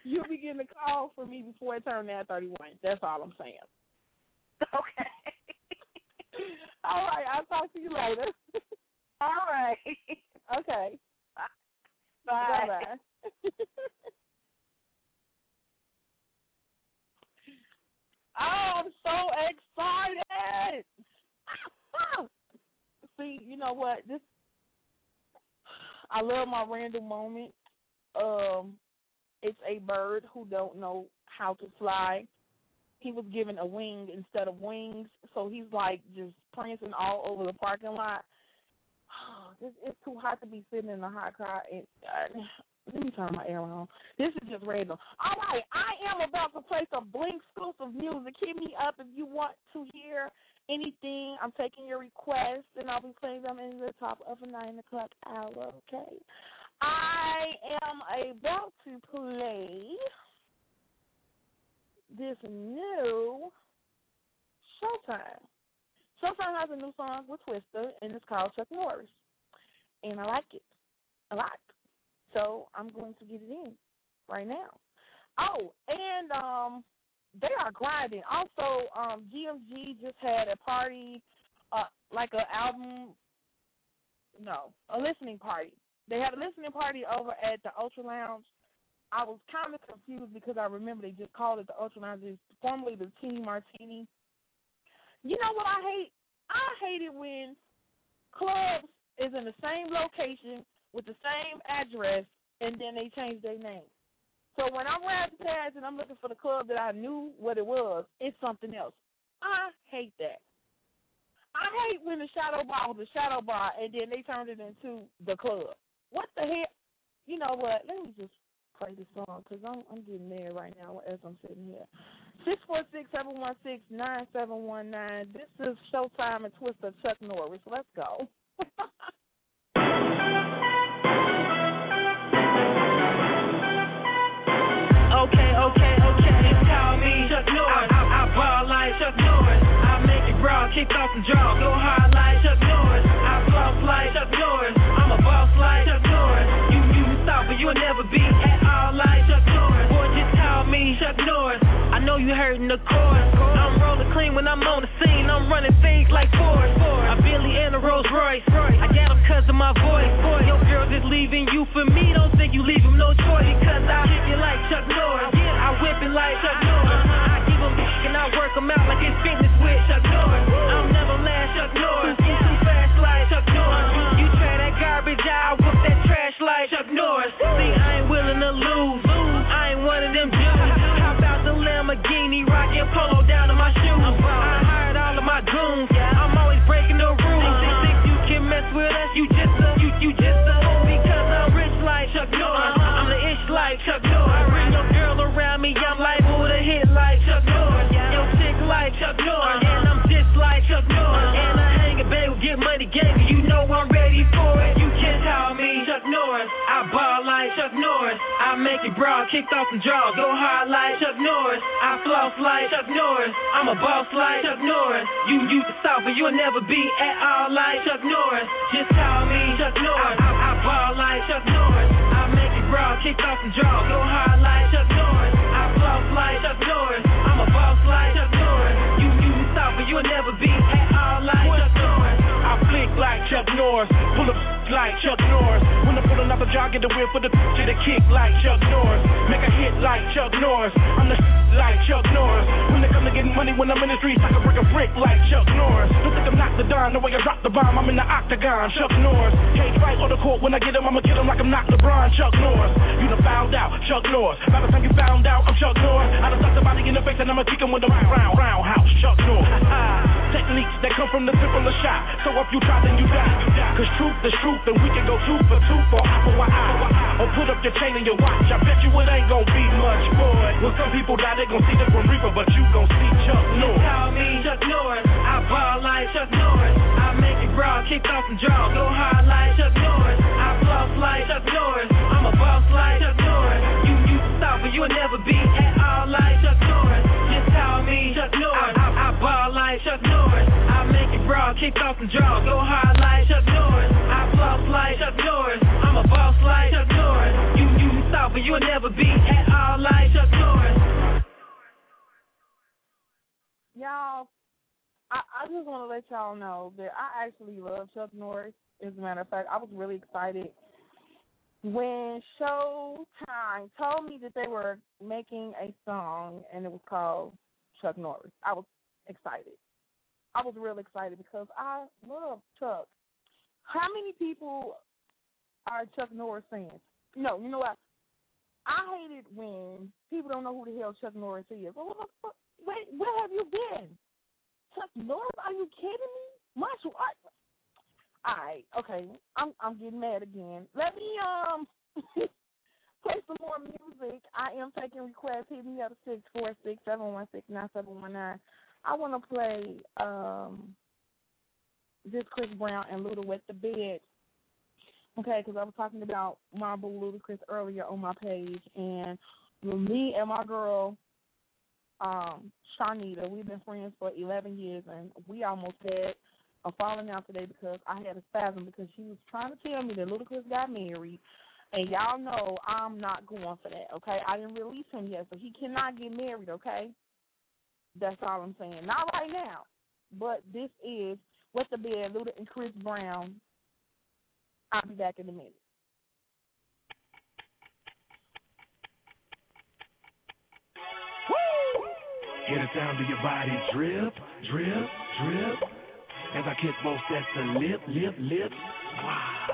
you'll be getting a call from me before it turns nine thirty one. That's all I'm saying. Okay. All right. I'll talk to you later. All right. okay. Bye. Oh, I'm so excited. See, you know what? This I love my random moment. Um it's a bird who don't know how to fly. He was given a wing instead of wings, so he's like just prancing all over the parking lot. It's too hot to be sitting in a hot car. And, uh, let me turn my air on. This is just random. All right, I am about to play some Bling exclusive music. Hit me up if you want to hear anything. I'm taking your requests, and I'll be playing them in the top of a nine o'clock hour. Okay. I am about to play this new Showtime. Showtime has a new song with Twista, and it's called Chuck Norris. And I like it a lot. So I'm going to get it in right now. Oh, and um they are grinding. Also, um GMG just had a party, uh like a album no, a listening party. They had a listening party over at the Ultra Lounge. I was kind of confused because I remember they just called it the Ultra Lounge. It's formerly the Teeny Martini. You know what I hate? I hate it when clubs is in the same location with the same address and then they change their name. So when I'm riding past and I'm looking for the club that I knew what it was, it's something else. I hate that. I hate when the shadow bar was the shadow bar and then they turned it into the club. What the hell? You know what? Let me just play this song because I'm I'm getting there right now as I'm sitting here. Six four six seven one six nine seven one nine. This is Showtime and Twista Chuck Norris. Let's go. make it kick off some draws. Go hard like Chuck Norris. I floss like Chuck Norris. I'm a boss like Chuck Norris. You you stop, but you'll never be at all like Chuck Norris. Boy, just call me Chuck Norris. I know you hurting the chorus. I'm rolling clean when I'm on the scene. I'm running things like Ford. A Billy and a Rolls Royce. I got 'em 'cause of my voice. Your girl just leaving you for me. Don't think you leave him no choice because I hit you like Chuck Norris. I whip it like Chuck Norris. I give 'em and I work 'em out like it's fitness with Chuck Norris. I'm never last Chuck Norris. Too fast like Chuck Norris. You Chuck Norris. I make it broad, kick off some draws. Go hard like Chuck Norris. I floss like Chuck Norris. I'm a boss like Chuck Norris. You used to stop, but you'll never be at all like Chuck Norris. Just call me Chuck Norris. I, I I ball like Chuck Norris. I make it broad, kick off some draws. Go hard like Chuck Norris. I floss like Chuck Norris. I'm a boss like Chuck Norris. You used to stop, but you'll never be at all like Chuck Norris. I flick like Chuck Norris, pull up like Chuck Norris. When I'm pulling out the jog, get the whip for the to the kick like Chuck Norris. Make a hit like Chuck Norris. I'm the like Chuck Norris. When it come to getting money when I'm in the streets, I can break a brick like Chuck Norris. Don't think I'm not the the dime, the way I drop the bomb, I'm in the octagon. Chuck Norris. Cage fight on the court when I get him, I'ma get him like I'm not LeBron. Chuck Norris. You done found out, Chuck Norris. By the time you found out, I'm Chuck Norris. I done stuck somebody in the face and I'ma kick him with a round, roundhouse. Chuck Norris. Techniques that come from the simple of shot. So if you try, then you die. Cause truth is truth, and we can go two for two for eye for eye. Or put up your chain and your watch. I bet you it ain't gonna be much, boy. When some people die, they gon' see the Grim Reaper, but you gon' see Chuck Norris. Call me Chuck Norris. I ball like Chuck Norris. I make it brawl, kick off some draws. Go hard like Chuck Norris. I floss like Chuck Norris. I'm a boss like Chuck Norris. You you stop, but you'll never be at all like Chuck Norris. Just call me Chuck Norris. I ball like Chuck Norris. I make it kick off. Go hard like Chuck Norris. I floss like Chuck Norris. I'm a boss like Chuck Norris. You you but you'll never be at all like Chuck Norris. Y'all, I, I just want to let y'all know that I actually love Chuck Norris. As a matter of fact, I was really excited when Showtime told me that they were making a song and it was called Chuck Norris. I was excited. I was real excited because I love Chuck. How many people are Chuck Norris fans? No, you know what? I hate it when people don't know who the hell Chuck Norris is. Well, what the fuck? Wait, where have you been? Chuck Norris? Are you kidding me? Martial art? All right, okay. I'm I'm getting mad again. Let me um play some more music. I am taking requests. Hit me up six four six seven one six nine seven one nine. I want to play um this Chris Brown and Luda Wet the Bed. Okay, because I was talking about Marble Ludacris earlier on my page, and me and my girl um Sharnita, we've been friends for 11 years, and we almost had a falling out today because I had a spasm because she was trying to tell me that Ludacris got married, and y'all know I'm not going for that. Okay, I didn't release him yet, so he cannot get married. Okay, that's all I'm saying. Not right now, but this is Wet the Bed, Luda and Chris Brown. I'll be back in a minute. Hear the sound of your body drip, drip, drip. As I kiss both sets of lip, lip, lips. Wow.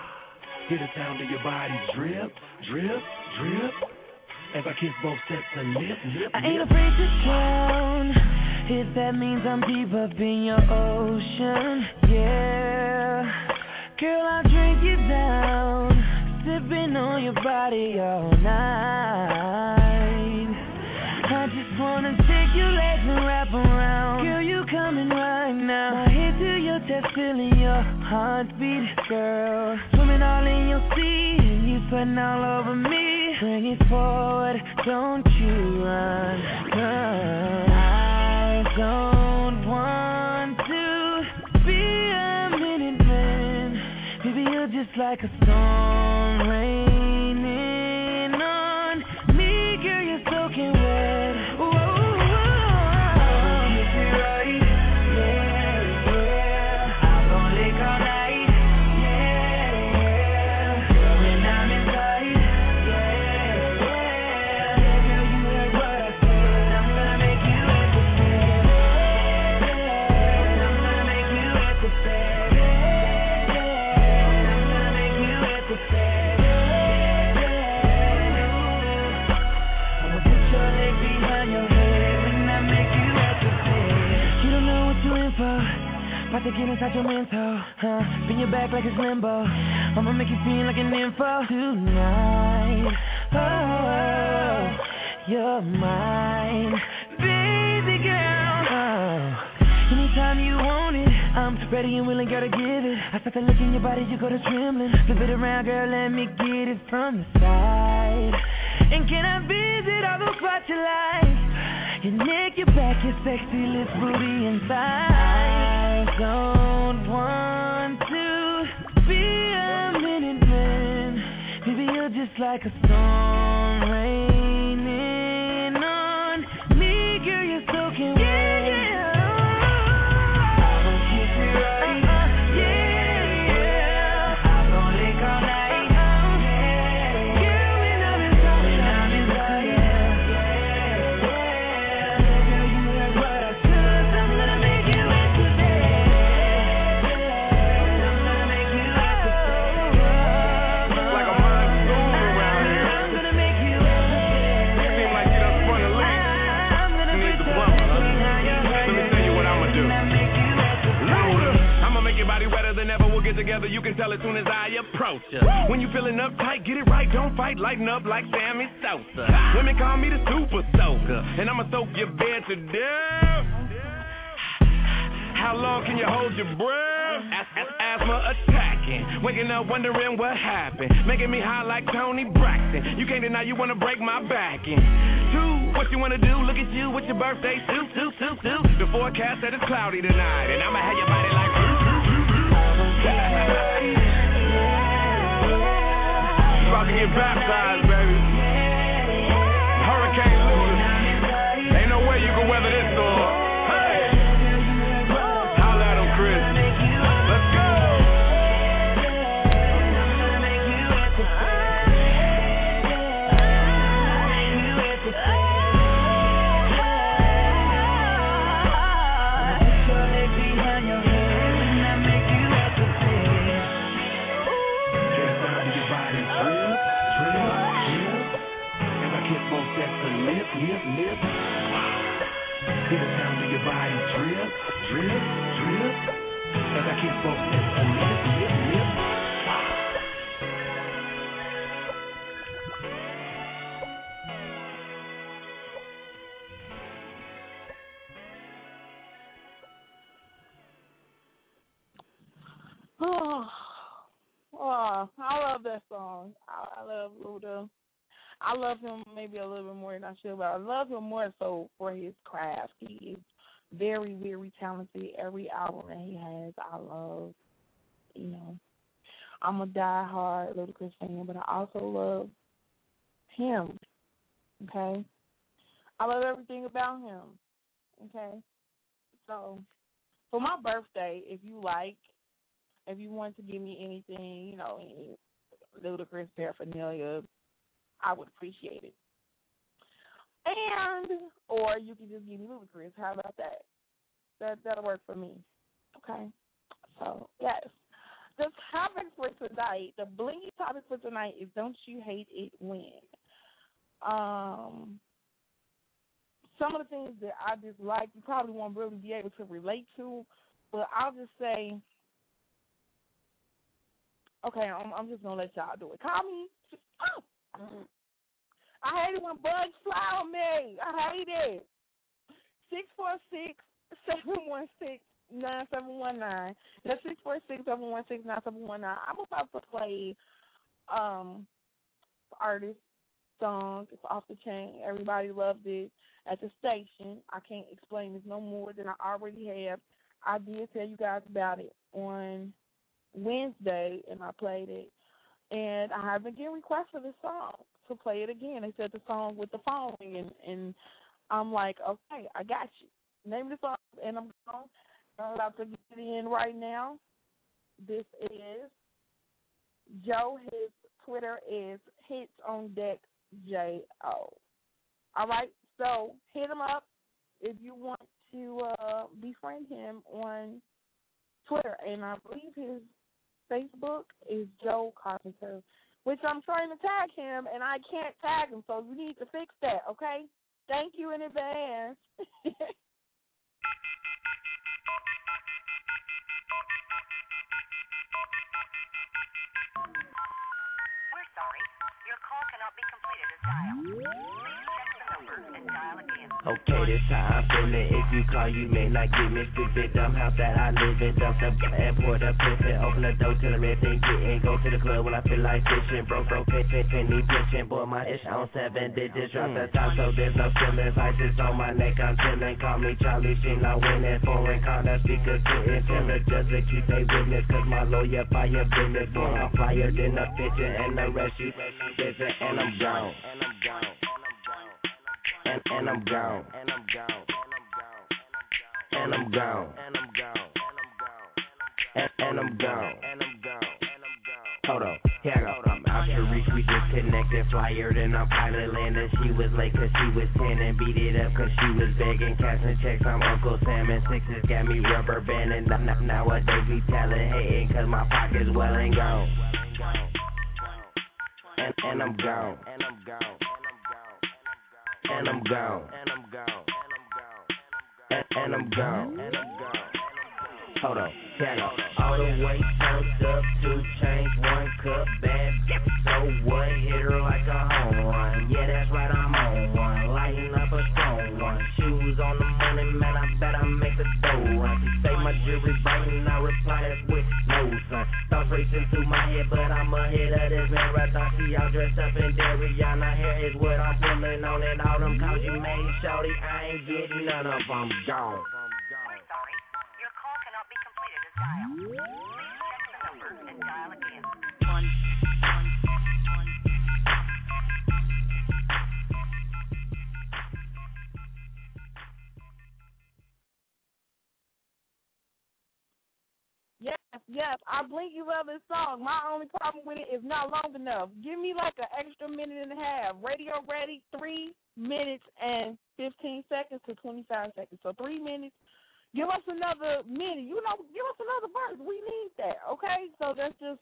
Hear the sound of your body drip, drip, drip. As I kiss both sets of lip, lip, I ain't lip. afraid to drown if that means I'm deep up in your ocean. Yeah, girl, I'll drink you down, sipping on your body all night. I just wanna take your legs and wrap around. Girl, you coming right now. My head to your chest, feeling your heartbeat, girl. Swimming all in your sea, and you sweating all over me. Bring it forward, don't you run, run. Like a storm raining to get inside your mental, huh? Spin your back like it's limbo. I'ma make you feel like an info tonight. Oh, you're mine, baby girl. Oh. Anytime you want it, I'm ready and willing, to give it. I start to look in your body, you go to trembling. Flip it around, girl, let me get it from the side. And can I visit all those spots you like? Your neck, your back, your sexy lips, booty, and thighs. I don't want to be a minute man. Maybe you're just like a storm raining wanna break my back in. Two, what you wanna do? Look at you with your birthday suit, suit, suit, suit. The forecast said it's cloudy tonight, oh, I love that song. I, love Luda. I love him maybe a little bit more than I should, but I love him more so for his craft. He is very, very talented. Every album that he has, I love. You know, I'm a die-hard Ludacris fan, but I also love him. Okay, I love everything about him. Okay, so for my birthday, if you like, if you want to give me anything, you know, any Ludacris paraphernalia, I would appreciate it. And or you can just give me Ludacris. How about that? That that'll work for me. Okay. So yes. The topic for tonight, the blingy topic for tonight is don't you hate it when? Um some of the things that I dislike you probably won't really be able to relate to, but I'll just say Okay, I'm, I'm just gonna let y'all do it. Call me. Oh. I hate it when bugs fly on me. I hate it. Six four six seven one six nine seven one nine. That's six four six seven one six nine seven one nine. I'm about to play um artist song. It's off the chain. Everybody loved it at the station. I can't explain this no more than I already have. I did tell you guys about it on Wednesday, and I played it. And I have been getting requests for this song to play it again. They said the song with the following, and and I'm like, okay, I got you. Name the song, and I'm going. I'm about to get it in right now. This is Joe. His Twitter is hits on deck J O. All right, so hit him up if you want to uh, befriend him on Twitter, and I believe his Facebook is Joe Carpenter, which I'm trying to tag him, and I can't tag him, so you need to fix that, okay? Thank you in advance. We're sorry. Your call cannot be completed as dialed. The. Okay, this how I'm feeling. If you call, you may not get me stupid. Dumb house that I live in. Dump the airport up pissing. Open the door till the red thing get in. Go to the club when I feel like fishing. Bro, broke, pitching, penny pitching. Boy, my ish on seven digits. Drop the top so there's no feelings. Isis on my neck, I'm chilling. Call me Charlie Sheen, I win winning. Foreign that speaker couldn't tell her just to keep a witness. Cause my lawyer fire business. Boy, I'm flyer than a picture. And the rest you bitching. And I'm gone. And I'm gone. And, and I'm gone. And I'm gone. And I'm gone. And I'm gone. And, I'm gone. And I'm gone. Hold on. Here I go. We just connected. Flyer then I'm pilot landed. She was late cause she was 10 and beat it up cause she was begging. Cashing checks. I'm Uncle Sam and sixes got me rubber banding. Now- now- Nowadays we talent hating cause my pocket's well and gone. And, gone. And I'm gone. And I'm gone. And I'm gone. And, and I'm gone. And I'm gone. Hold on, tell her. All the way turned up, two chains, one cup, bad. So what? Hit her like a home run. Yeah, that's right, I'm on one. Lighting up a strong one. Shoes on the money, man, I bet I make the dough run. Biting, I reply that's with no son. Thoughts racing through my head, but I'm ahead of this marathon. She all dressed up in what I'm pulling on, and all them calls you made, shorty, I ain't getting none of them gone. Sorry. Your call cannot be completed as dialed. Please check the number and dial again. Yes. I blink you love this song. My only problem with it is not long enough. Give me like an extra minute and a half. Radio ready, three minutes and fifteen seconds to twenty five seconds. So three minutes. Give us another minute. You know, give us another verse. We need that. Okay? So that's just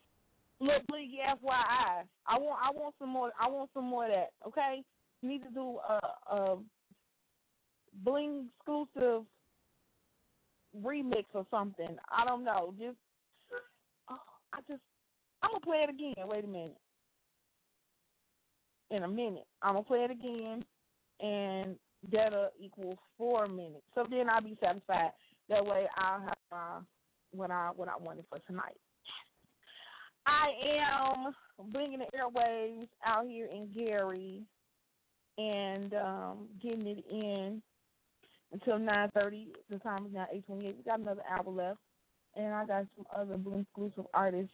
little blingy FYI. I want I want some more I want some more of that. Okay? You need to do a a bling exclusive remix or something. I don't know. Just I just I'm gonna play it again. Wait a minute. In a minute, I'm gonna play it again, and that'll equal four minutes. So then I'll be satisfied. That way I'll have uh, what I what I wanted for tonight. I am bringing the airwaves out here in Gary and um, getting it in until nine thirty. The time is now eight twenty eight. We got another hour left, and I got some other blue exclusive artists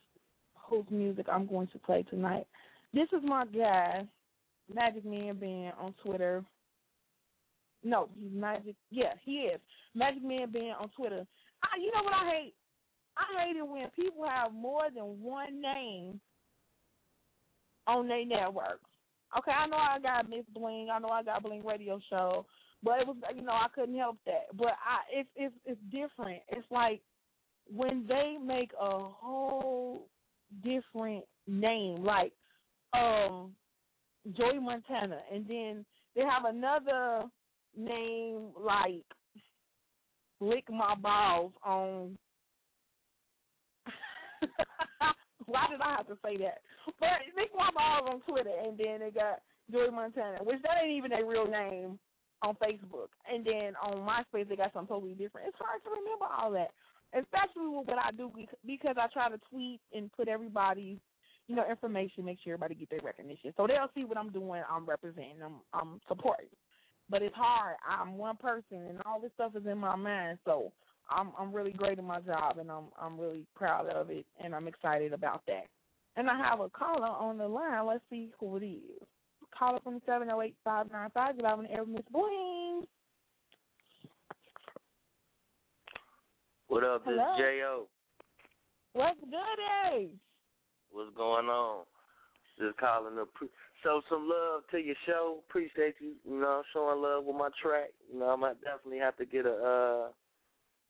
whose music I'm going to play tonight. This is my guy, Magic Man Band on Twitter. No, he's Magic. Yeah, he is Magic Man Band on Twitter. I, you know what I hate? I hate it when people have more than one name on their networks. Okay, I know I got Miss Bling. I know I got Bling Radio Show, but it was you know I couldn't help that. But I it's it's it's different. It's like when they make a whole different name, like um Joey Montana, and then they have another name like Lick My Balls on. Why did I have to say that? But Lick My Balls on Twitter, and then they got Joey Montana, which that ain't even a real name on Facebook. And then on MySpace, they got something totally different. It's hard to remember all that, especially with what I do because I try to tweet and put everybody's, you know, information, make sure everybody get their recognition. So they'll see what I'm doing. I'm representing. I'm, I'm supporting. But it's hard. I'm one person, and all this stuff is in my mind. So I'm I'm really great at my job, and I'm I'm really proud of it, and I'm excited about that. And I have a caller on the line. Let's see who it is. Caller from seven zero eight five nine five. Good afternoon, Miss Bling. What up, this. J.O. What's good, Ace? What's going on? Just calling to pre- show some love to your show. Appreciate you, you know, showing love with my track. You know, I might definitely have to get a. uh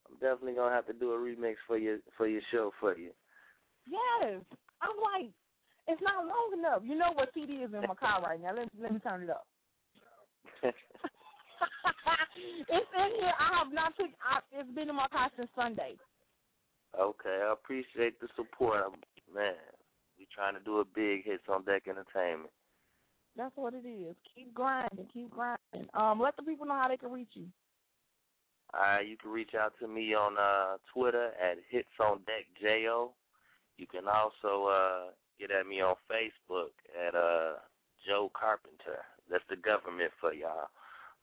I'm definitely gonna have to do a remix for your for your show for you. Yes. I'm like, it's not long enough. You know what CD is in my car right now. Let let me turn it up. it's in here. I have not took. I, it's been in my car since Sunday. Okay, I appreciate the support. I'm, man, we trying to do a big hits on deck entertainment. That's what it is. Keep grinding. Keep grinding. Um, let the people know how they can reach you. All right, you can reach out to me on uh Twitter at Hits on Deck Jo. You can also uh get at me on Facebook at uh Joe Carpenter. That's the government for y'all.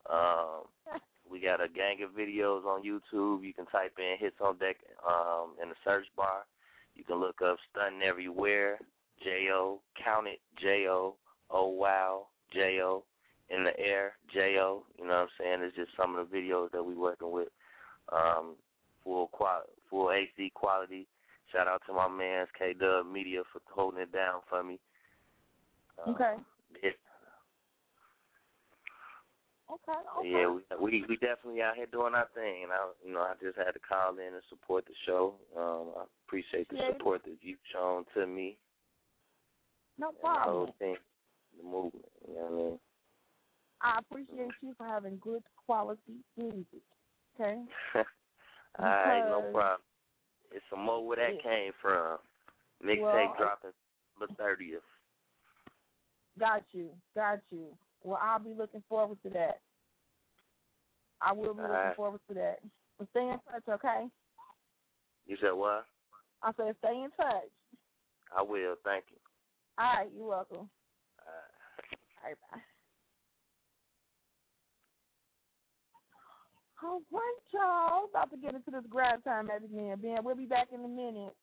Um we got a gang of videos on YouTube. You can type in Hits on Deck um in the search bar. You can look up Stunting Everywhere, J O, count it, J O, oh wow, J O in the air, J.O. You know what I'm saying? It's just some of the videos that we working with. Um, full qual- full HD quality. Shout out to my man's K Dub Media for holding it down for me. Uh, Okay. Okay. Yeah, we, we we definitely out here doing our thing, and I you know I just had to call in and support the show. Um, I appreciate the support that you've shown to me. No problem. The whole thing, the movement. You know what I mean? I appreciate you for having good quality music. Okay. All right, no problem. It's some more where that came from. Mixtape dropping the thirtieth. Got you, got you. Well, I'll be looking forward to that. I will be All looking right. forward to that. But stay in touch, okay? You said what? I said stay in touch. I will. Thank you. All right. You're welcome. All right. All right. Bye. All right, y'all. About to get into this grab time at the end. Ben, we'll be back in a minute.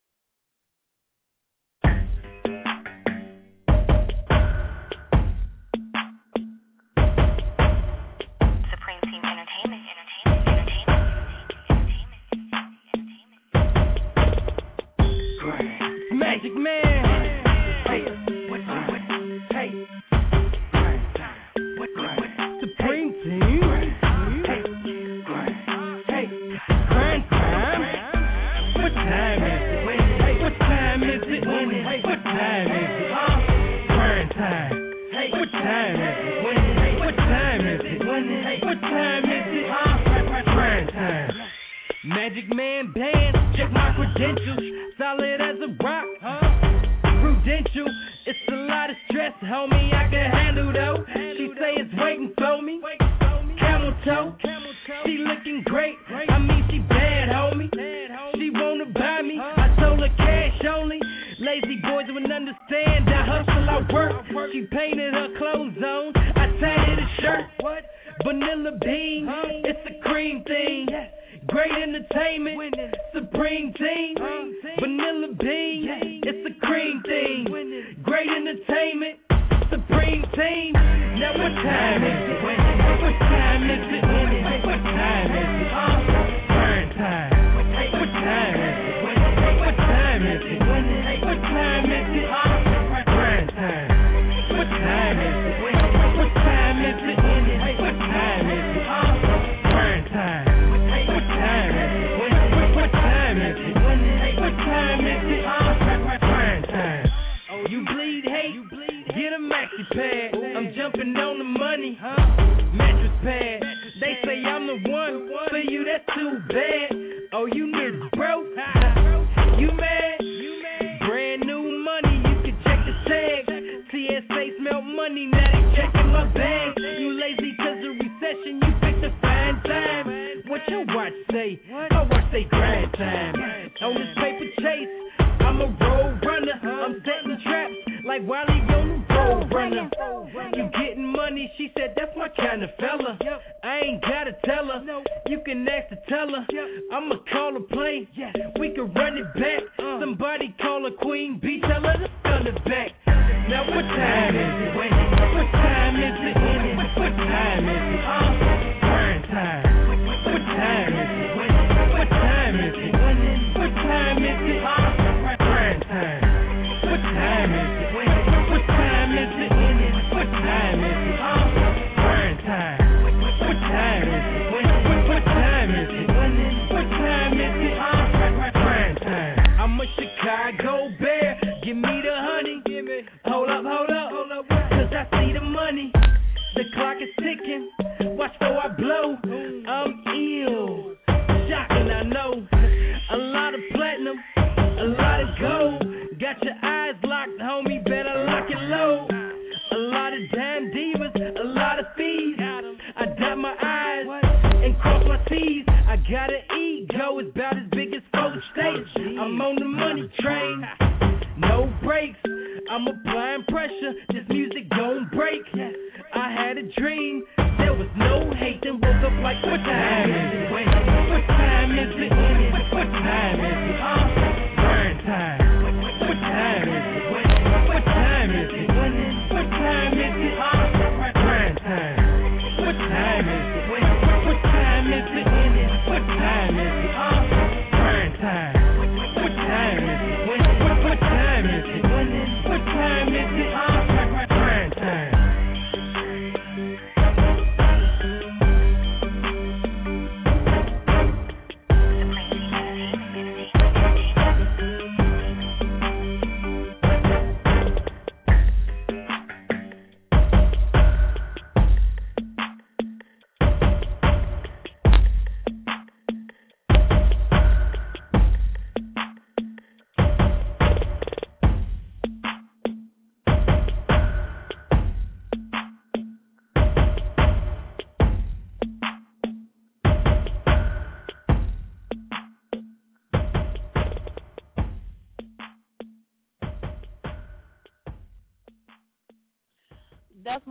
entertainment. Winning. Supreme team.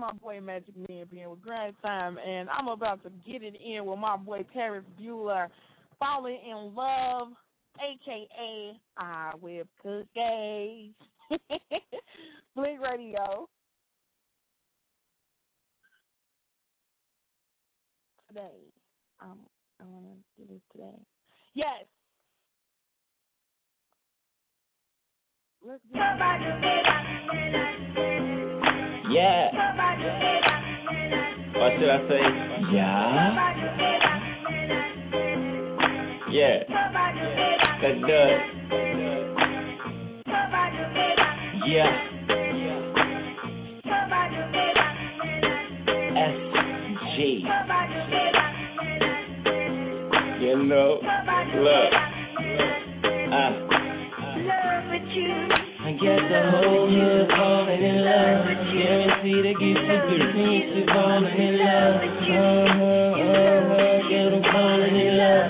My boy Magic Man being with Grand Time, and I'm about to get it in with my boy Paris Bueller, falling in love, aka I whip cookies. Bling Radio. Today, um, I want to do this today. Yes. Let's get Yeah. Or should I say, yeah? Yeah. Let's do it. Yeah. SG. You know, look. Uh. I guess the whole hood falling in love. Guarantee to get you through pieces falling in love. Uh-huh, uh-huh, get them falling in love.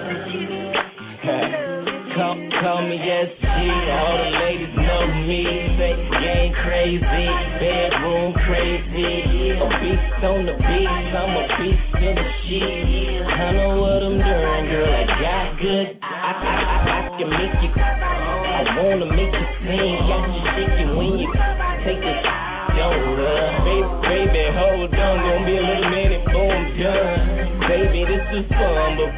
call, call me SG, all the ladies know me. Say game crazy, bedroom crazy. A beast on the beat, I'm a beast in the sheets. I know what I'm doing, girl. I got good. I, I, I, I can make you. I wanna make you sing, got you shaking when you take this don't run. Uh, baby, baby, hold on, gonna be a little minute before I'm done. Baby, this is fun, but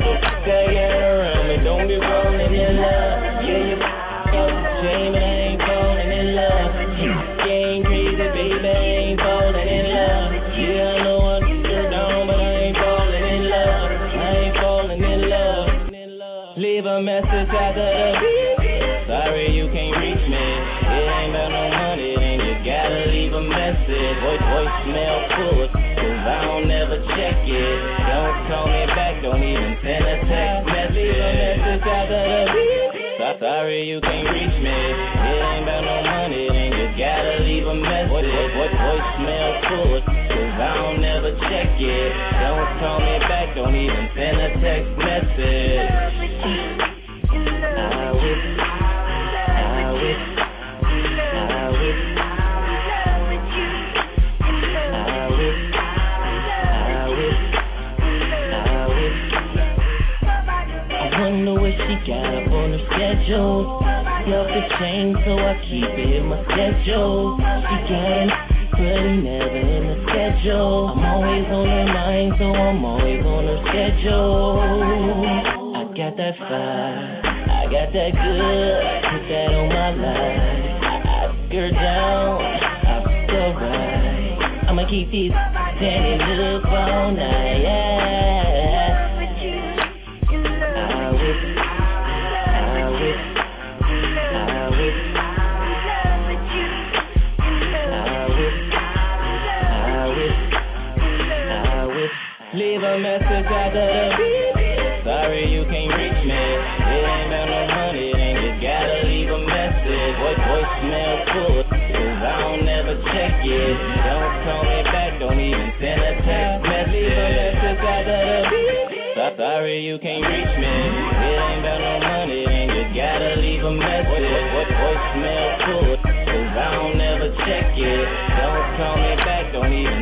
stay around me, don't be rolling in love. Yeah, you I ain't falling in love. You ain't crazy, baby, ain't falling in love. Yeah, I know I'm down, but I ain't falling in love. I ain't falling in love. Leave a message after the beep. Voicemail full, cause I don't ever check it. Don't call me back, don't even send a text message. Leave a message after the. So sorry you can't reach me. It ain't about no money, then you gotta leave a message. Voice, voice, voicemail full, cause I don't ever check it. Don't call me back, don't even send a text message. Keep it in my schedule. She got an but he never in the schedule. I'm always on her mind, so I'm always on her schedule. I got that fire, I got that good, put that on my life. I, took her down, I feel right. I'ma keep these standing up all night. Yeah. Full, cause I don't ever check it. Don't call me back, don't even send a text message. A message after the. So sorry you can't reach me. It ain't about no money, then you gotta leave a message. Voice voicemail full, cause I don't ever check it. Don't call me back, don't even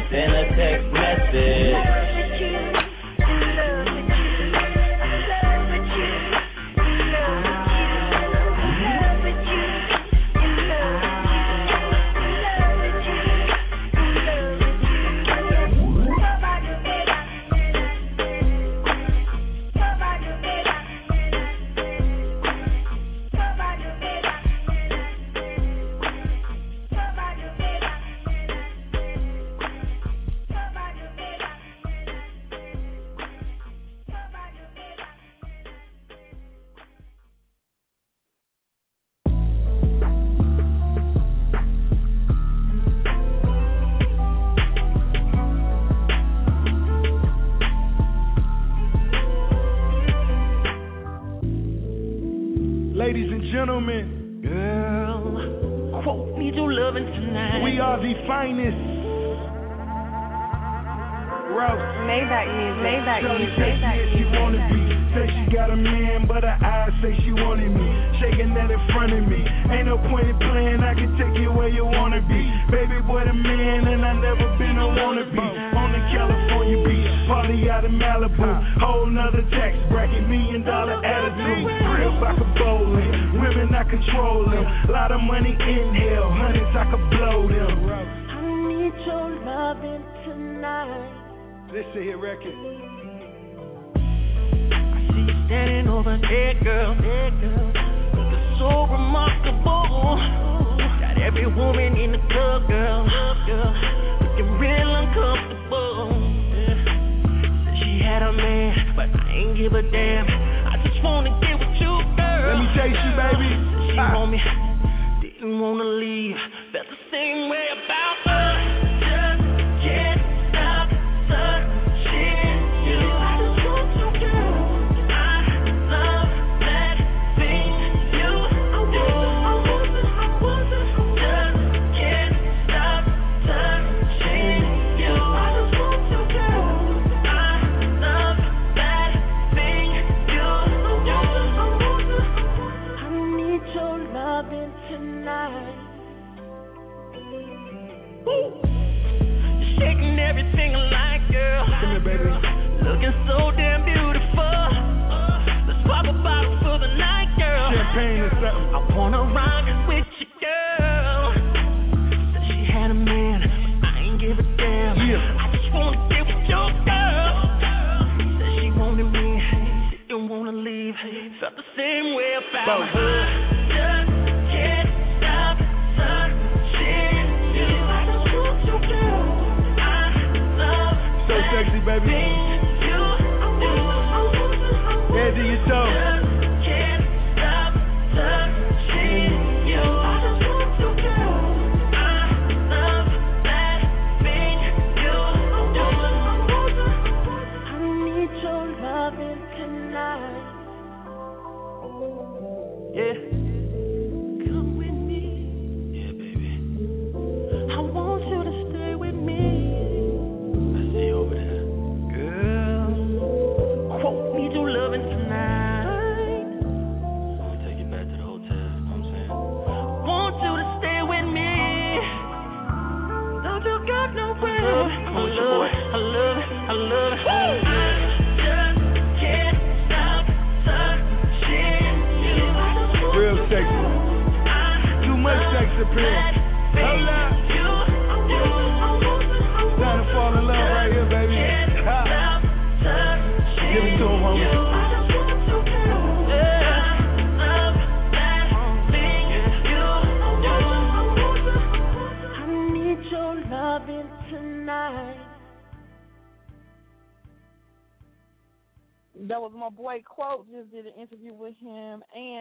give a damn. I just wanna get with you, girl. Let me taste you, baby. She Ah. want me,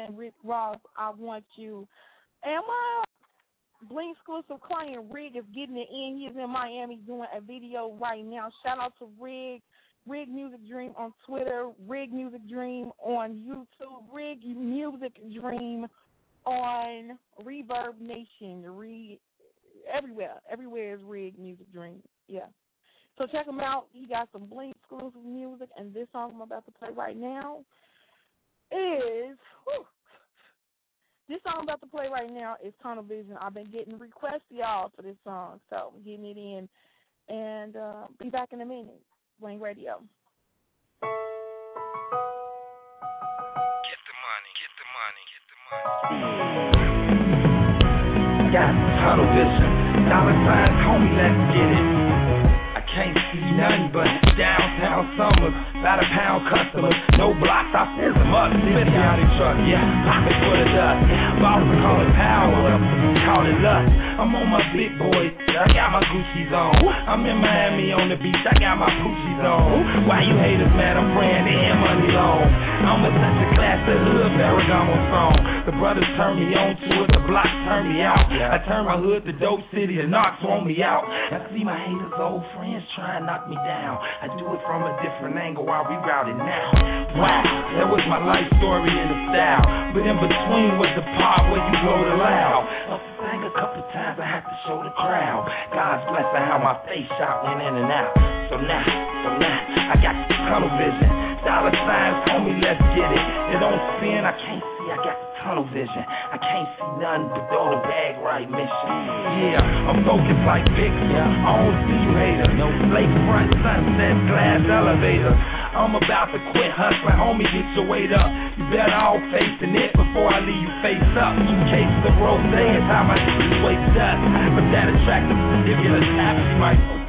and Rick Ross. I want you. And my Bling exclusive client Rig is getting it in. He's in Miami doing a video right now. Shout out to Rig. Rig Music Dream on Twitter, Rig Music Dream on YouTube, Rig Music Dream on Reverb Nation. Re everywhere. Everywhere is Rig Music Dream. Yeah. So check him out. He got some Bling exclusive music, and this song I'm about to play right now is whew, this song I'm about to play right now is Tunnel Vision. I've been getting requests, y'all, for this song, so I'm getting it in, and uh, be back in a minute. Bling Radio. Get the money, get the money, get the money. Got tunnel vision. Dollar signs, homie, let's get it. I can't see nothing but downtown summers. About a pound customers, no blocks, I fill them up. Fifty out truck, yeah, pockets full of dust. Bottles call it power, call it lust. I'm on my big boy, I got my Gucci's on. I'm in Miami on the beach, I got my Poochie's on. Why you haters mad? I'm praying they money long. I'm a such a class, the hood Ferragamo song. The brothers turn me on to it, the blocks turn me out. I turn my hood to dope city, the knocks want me out. I see my haters, old friends, trying knock me down. I do it from a different angle, I reroute it now. Wow, that was my life story in the style. But in between was the part where you blow the loud. Up sang a couple times, I had to show the crowd. God's blessing how my face shot went in and out. So now, so now, I got tunnel vision. Dollar signs me let's get it. It don't spin, I can't see, I got tunnel vision. I can't see nothing but throw the bag right mission. Yeah, I'm focused like Pixar. I don't see you hater. No lakefront sunset glass elevator. I'm about to quit hustling, homie, get your weight up. You better all facing it before I leave you face up. Two cases of rose is how my weighs dust. But that attractive, if you're a tap, you might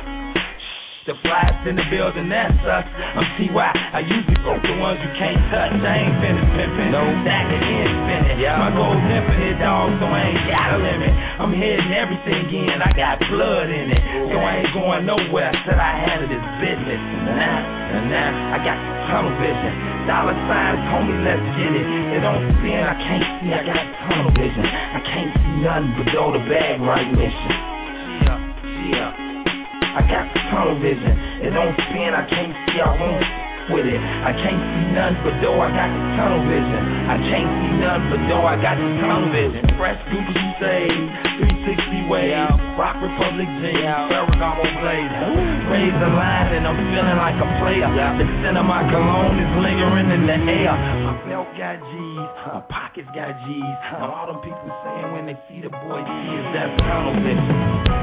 the flies in the building, that's us. I'm TY. I usually broke the ones you can't touch. I ain't finished pimping. No stacking in spinning. Yeah. My goal's infinite, dog, so I ain't got a limit. I'm hitting everything in. I got blood in it. So I ain't going nowhere Said I handle this business. Nah, nah, nah. I got tunnel vision. Dollar signs me let's get it. It don't spin, I can't see. I got tunnel vision. I can't see nothing but throw the bag right mission. Yeah, yeah. I got the tunnel vision. It don't spin, I can't see, I won't with it. I can't see none, but though I got the tunnel vision. I can't see none, but though I got the tunnel vision. Fresh Gucci say 360 way out. Rock Republic jeans, Ferragamo blazer. Raise the line and I'm feeling like a player. The scent of my cologne is lingering in the air. My belt got G's, my pockets got G's. Now all them people saying when they see the boy is that tunnel vision.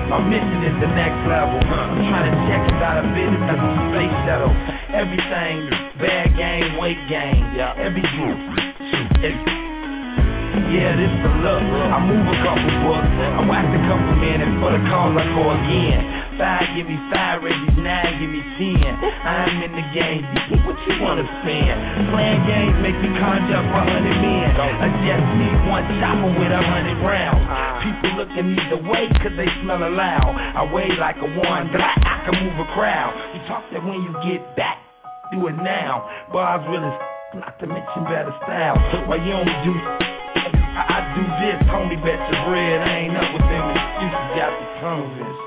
My mission is the next level. I'm trying to check us out of business as a space shuttle. Everything, bad game, weight game. Yeah. Every group. Yeah, this the look. I move a couple books. I whack a couple and for the call I go again. Five, give me five, Reggie's nine, give me ten. I'm in the game, what you wanna spend? Playing games make me conjure up a hundred men. I just need one chopper with a hundred rounds. People looking either way cause they smell a loud. I weigh like a one, but I, I can move a crowd. You talk that when you get back, do it now. Bars really not to mention better style. Why you only do I, I do this, homie, bet your bread. I ain't up with them excuses, got the tongue this.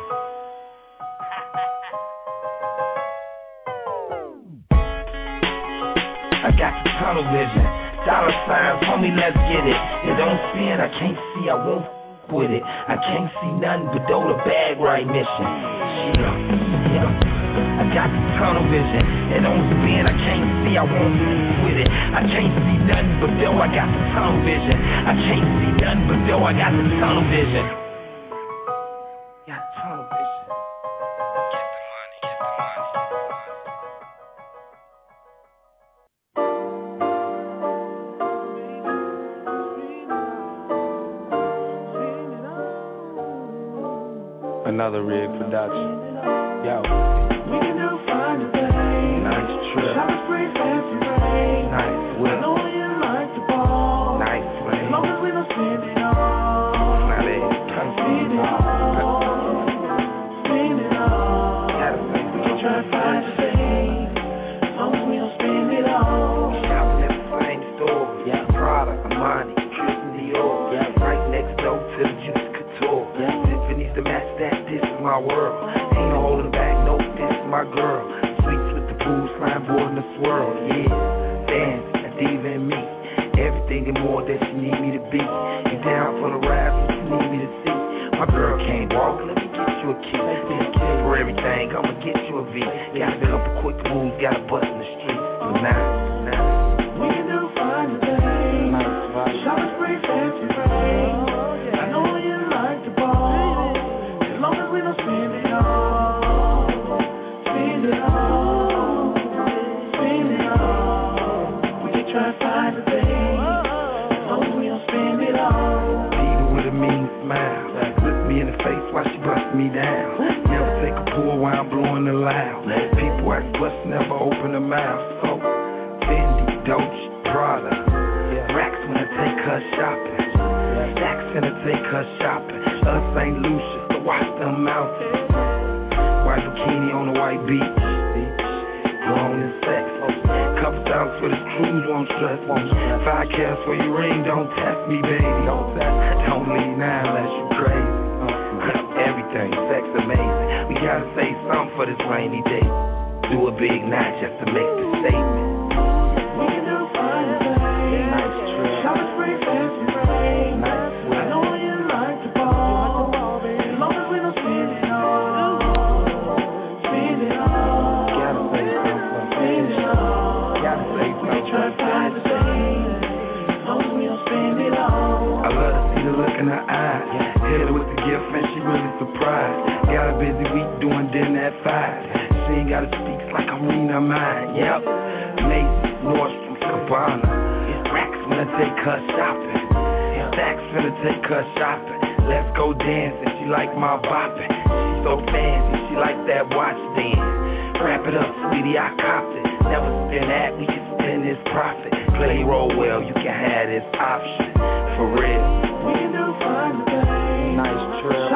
I got the tunnel vision. Dollar signs, homie, let's get it. It don't spin, I can't see, I won't with it. I can't see nothing but throw the bag right mission. Yeah, yeah. I got the tunnel vision. It don't spin, I can't see, I won't move with it. I can't see nothing but though I got the tunnel vision. I can't see nothing but though I got the tunnel vision. another rig production. Yo. Get you a V. Got a couple quick moves, got a bust say something for this rainy day. Do a big night just to make the statement. Ain't gotta speak like I'm reading her mind. Yep. Macy's, Nordstrom, Cabana. Racks finna take her shopping. Stacks finna take her shopping. Let's go dancing. She like my bopping. She so fancy. She like that watch dance. Wrap it up, sweetie. I copped it. Never spend that. We can spend this profit. Play role well. You can have this option. For real. We can do fun today. Nice trip.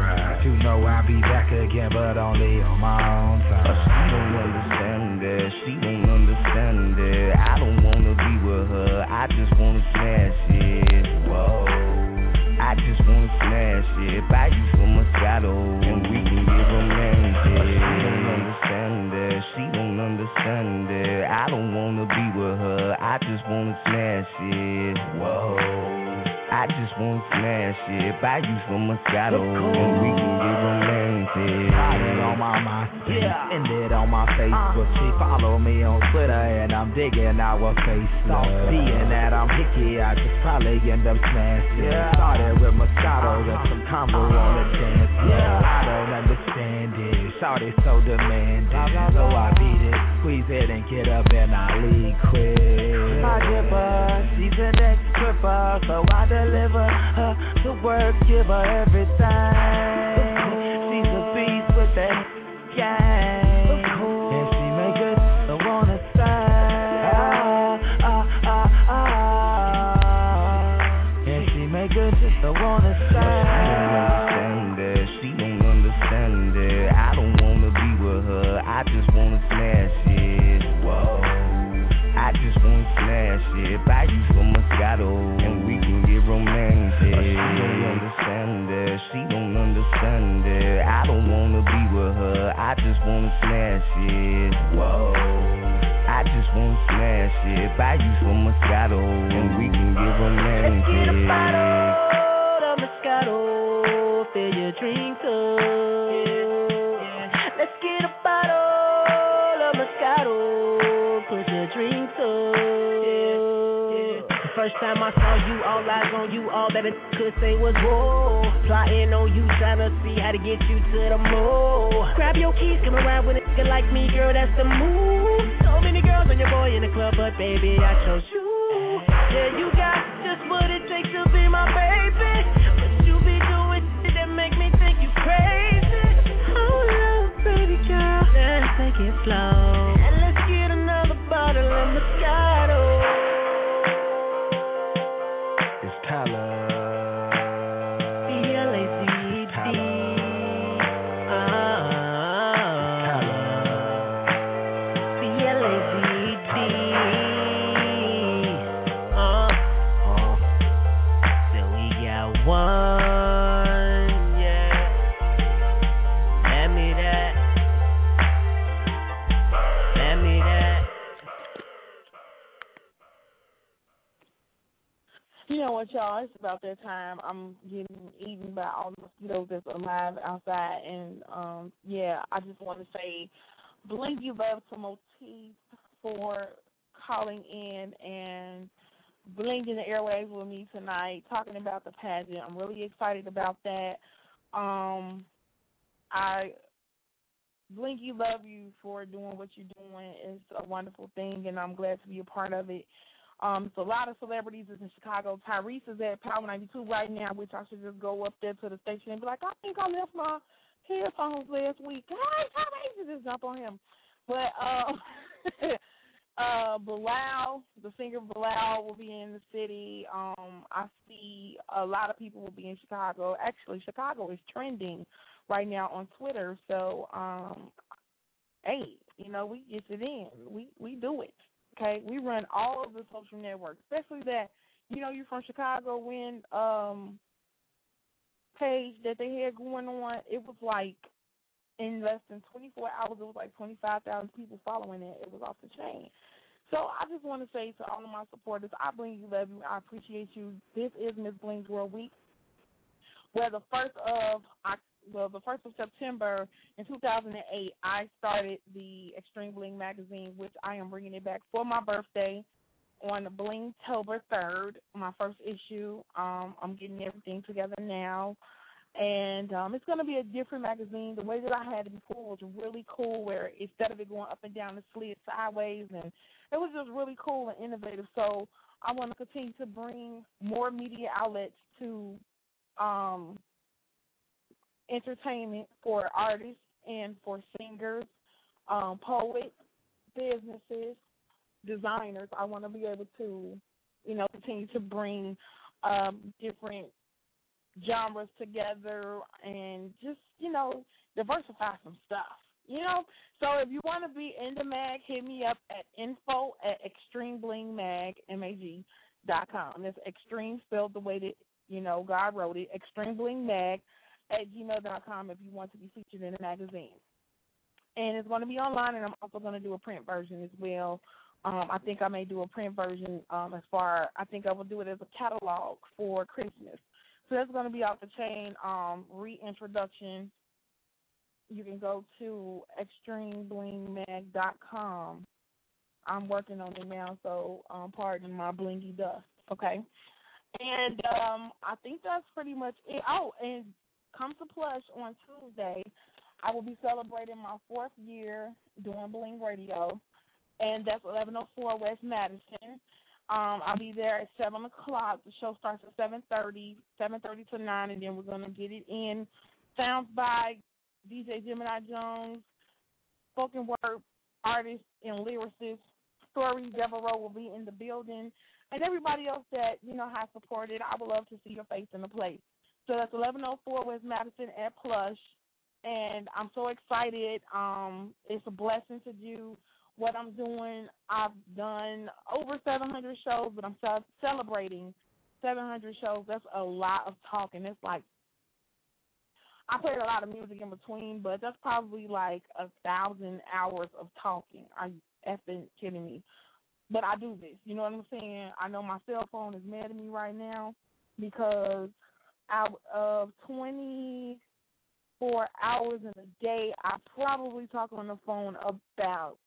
Sunrise. You know I'll be back again, but only on my own time. she don't understand it. She don't understand it. I don't wanna be with her. I just wanna smash it. Whoa. I just wanna smash it. Buy you some Moscato and we can get romantic. She don't understand it. She don't understand it. I don't wanna be with her. I just wanna smash it. Whoa. I just wanna smash it. Buy you some Moscato and we can get romantic. Got it on my mind, yeah. and it on my Facebook. Uh. She follow me on Twitter, and I'm digging our face. Seeing that I'm picky, I just probably end up smashing. Yeah. Started with Moscato uh-huh. and some combo on the dance. Yeah, I don't understand it. Shorty so demanding, so I beat it, squeeze it, and get up, and I leave quick. I give her, she's an ex-stripper, so I deliver her to work, give her everything. She's a beast with that gang. Some and we can get romantic. But she don't understand it. She don't understand it. I don't wanna be with her. I just wanna smash it. Whoa. I just wanna smash it. Buy you some Moscato and we can get romantic. Get a bottle of Moscato, fill your drink up. Time I saw you, all eyes on you, all that it could say was whoa. Plotting on you, trying to see how to get you to the mall. Grab your keys, come around with a nigga like me, girl, that's the move. So many girls on your boy in the club, but baby, I chose you. Yeah, you got just what it takes to be my baby. But you be doing shit that make me think you crazy. Oh, Hold up, baby girl, let's take it slow. And let's get another bottle of Moscato. You know y'all? It's about that time. I'm getting eaten by all the mosquitoes that's alive outside, and um, yeah, I just want to say, Blingy love to Motif for calling in and blinging the airwaves with me tonight, talking about the pageant. I'm really excited about that. Um, I Blingy love you for doing what you're doing. It's a wonderful thing, and I'm glad to be a part of it. Um, it's a lot of celebrities is in Chicago. Tyrese is at Power 92 right now, which I should just go up there to the station and be like, I think I left my headphones last week. Hey, Tyrese, just jump on him. But um, uh, Bilal, the singer Bilal, will be in the city. Um, I see a lot of people will be in Chicago. Actually, Chicago is trending right now on Twitter. So, um, hey, you know, we get it in. We we do it. Okay, we run all of the social networks, especially that you know you're from Chicago. When um page that they had going on, it was like in less than 24 hours, it was like 25,000 people following it. It was off the chain. So I just want to say to all of my supporters, I bling you, love you, I appreciate you. This is Miss Bling's World Week, where the first of well, the first of September in 2008, I started the Extreme Bling magazine, which I am bringing it back for my birthday on Blingtober 3rd, my first issue. Um, I'm getting everything together now. And um, it's going to be a different magazine. The way that I had it before was really cool, where instead of it going up and down, it slid sideways, and it was just really cool and innovative. So I want to continue to bring more media outlets to um, entertainment for artists and for singers, um, poets, businesses, designers. I want to be able to, you know, continue to bring um, different genres together and just, you know, diversify some stuff. You know, so if you want to be in the mag, hit me up at info at extremeblingmag m a g dot com. That's extreme spelled the way that you know God wrote it. Extremeblingmag at gmail dot com if you want to be featured in the magazine. And it's going to be online, and I'm also going to do a print version as well. Um, I think I may do a print version um, as far. I think I will do it as a catalog for Christmas. So that's going to be off the chain um, reintroduction. You can go to extremeblingmag.com. I'm working on it now, so um, pardon my blingy dust. Okay, and um, I think that's pretty much it. Oh, and come to Plush on Tuesday. I will be celebrating my fourth year doing Bling Radio, and that's 1104 West Madison. Um, I'll be there at seven o'clock. The show starts at seven thirty, seven thirty to nine, and then we're gonna get it in. Sounds by DJ Gemini Jones, spoken word artist and lyricist. Story Devereaux will be in the building, and everybody else that you know has supported. I would love to see your face in the place. So that's 1104 West Madison at Plush, and I'm so excited. Um, it's a blessing to do what I'm doing. I've done over 700 shows, but I'm celebrating 700 shows. That's a lot of talking. It's like I played a lot of music in between, but that's probably like a thousand hours of talking. Are you effing kidding me? But I do this. You know what I'm saying? I know my cell phone is mad at me right now because out of 24 hours in a day, I probably talk on the phone about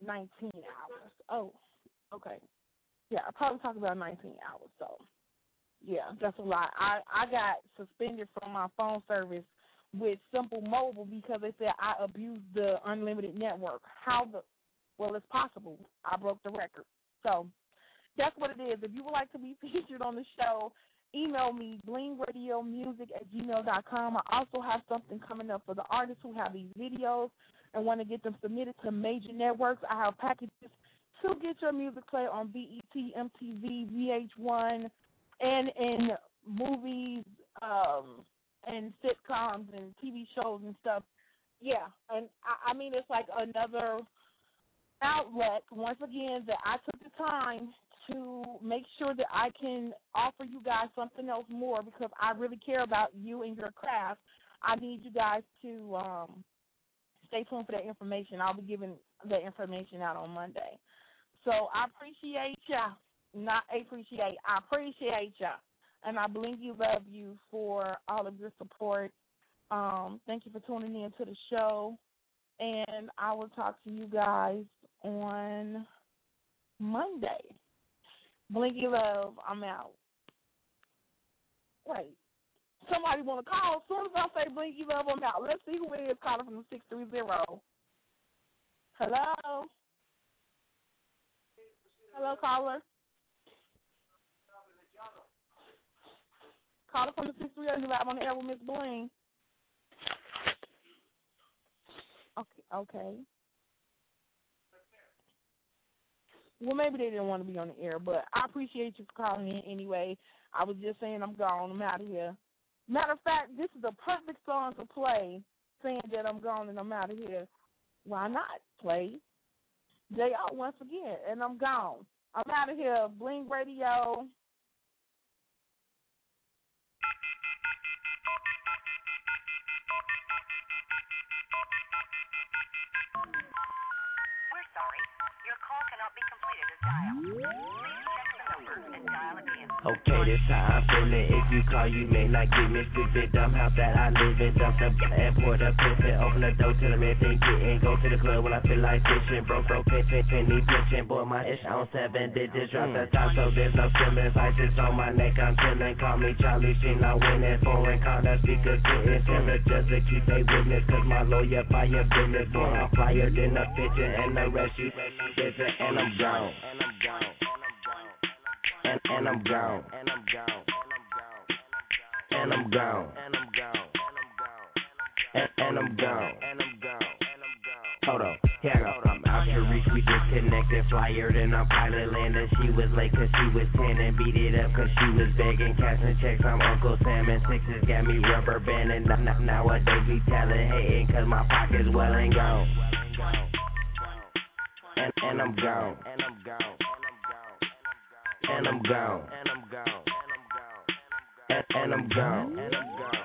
19 hours. Oh, okay. Yeah, I probably talk about 19 hours. So, yeah, that's a lot. I I got suspended from my phone service with Simple Mobile because they said I abused the unlimited network. How the well, it's possible. I broke the record. So that's what it is. If you would like to be featured on the show, email me blingradiomusic at gmail dot com. I also have something coming up for the artists who have these videos and want to get them submitted to major networks. I have packages to get your music played on BET, MTV, VH1, and in movies um, and sitcoms and TV shows and stuff. Yeah, and I, I mean it's like another outlet once again that I took the time to make sure that I can offer you guys something else more because I really care about you and your craft. I need you guys to um stay tuned for that information. I'll be giving that information out on Monday. So I appreciate ya. not appreciate. I appreciate you, and I blingy love you for all of your support. Um, thank you for tuning in to the show, and I will talk to you guys on Monday. Blingy love, I'm out. Wait, somebody want to call? As soon as I say Blingy love, I'm out. Let's see who it is calling from the six three zero. Hello. Hello, caller. Caller from the six three zero. You live on the air with Miss Bling. Okay. Okay. Well, maybe they didn't want to be on the air, but I appreciate you for calling in anyway. I was just saying I'm gone. I'm out of here. Matter of fact, this is a perfect song to play, saying that I'm gone and I'm out of here. Why not play JR once again? And I'm gone. I'm out of here. Bling Radio. The. Okay, this how I'm feeling. If you call, you may not get me. Stupid dumb house that I live in. Dump the airport up, pissing. Open the door till the thing get in. Go to the club when I feel like fishing. Broke, broke, pin, pin, penny pitching. Boy, my ish on seven digits. Drop the top, so there's no ceiling. Isis on my neck, I'm chilling. Call me Charlie Sheen, I winning. Foreign car, that speaker getting timid. Just to keep a witness. Cause my lawyer fire business. Boy, I'm flyer than a picture. And the rest you bitchin'. And I'm gone. And I'm gone. And, and I'm gone. And I'm gone. And I'm gone. And I'm gone. And, and I'm gone. And I'm gone. Hold on, here I go. I'm out here reach, we disconnected, flyer, then I'm pilot landed. She was late cause she was 10 and beat it up cause she was begging, cashing checks. I'm Uncle Sam and sixes got me rubber banding. Now, now, nowadays we telling hating cause my pocket's well and gone. And, I'm gone. and I'm gone. And I'm gone. And I'm gone. And I'm gone. And, I'm gone.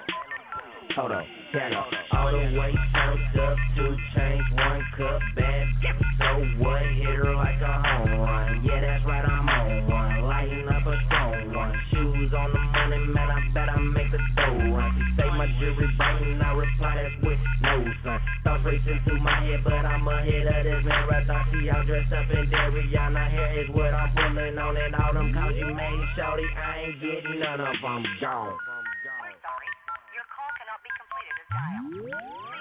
Hold on, check it. All the way turned up, two chains, one cup, bad. So what? Hit her like a home run. Yeah, that's right, I'm I reply that's with no son. Thoughts racing through my head, but I'm ahead of this marathon. She all dressed up in Dariana. Here is what I'm pulling on, and all them calls you made, shorty, I ain't getting none of them gone. We're sorry. Your call cannot be completed as dialed.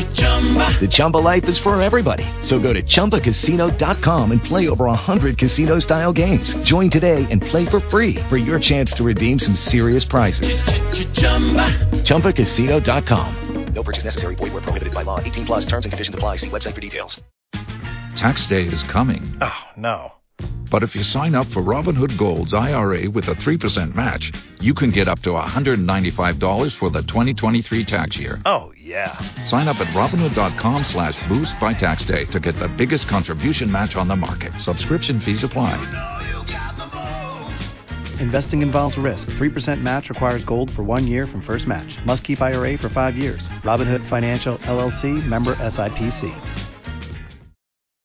The Chumba life is for everybody. So go to ChumbaCasino.com and play over 100 casino-style games. Join today and play for free for your chance to redeem some serious prizes. ChumbaCasino.com. No purchase necessary. Void where prohibited by law. 18 plus terms and conditions apply. See website for details. Tax day is coming. Oh, no. But if you sign up for Robinhood Gold's IRA with a 3% match, you can get up to $195 for the 2023 tax year. Oh, yeah. Sign up at Robinhood.com slash boost by tax day to get the biggest contribution match on the market. Subscription fees apply. Investing involves risk. 3% match requires gold for one year from first match. Must keep IRA for five years. Robinhood Financial LLC member SIPC.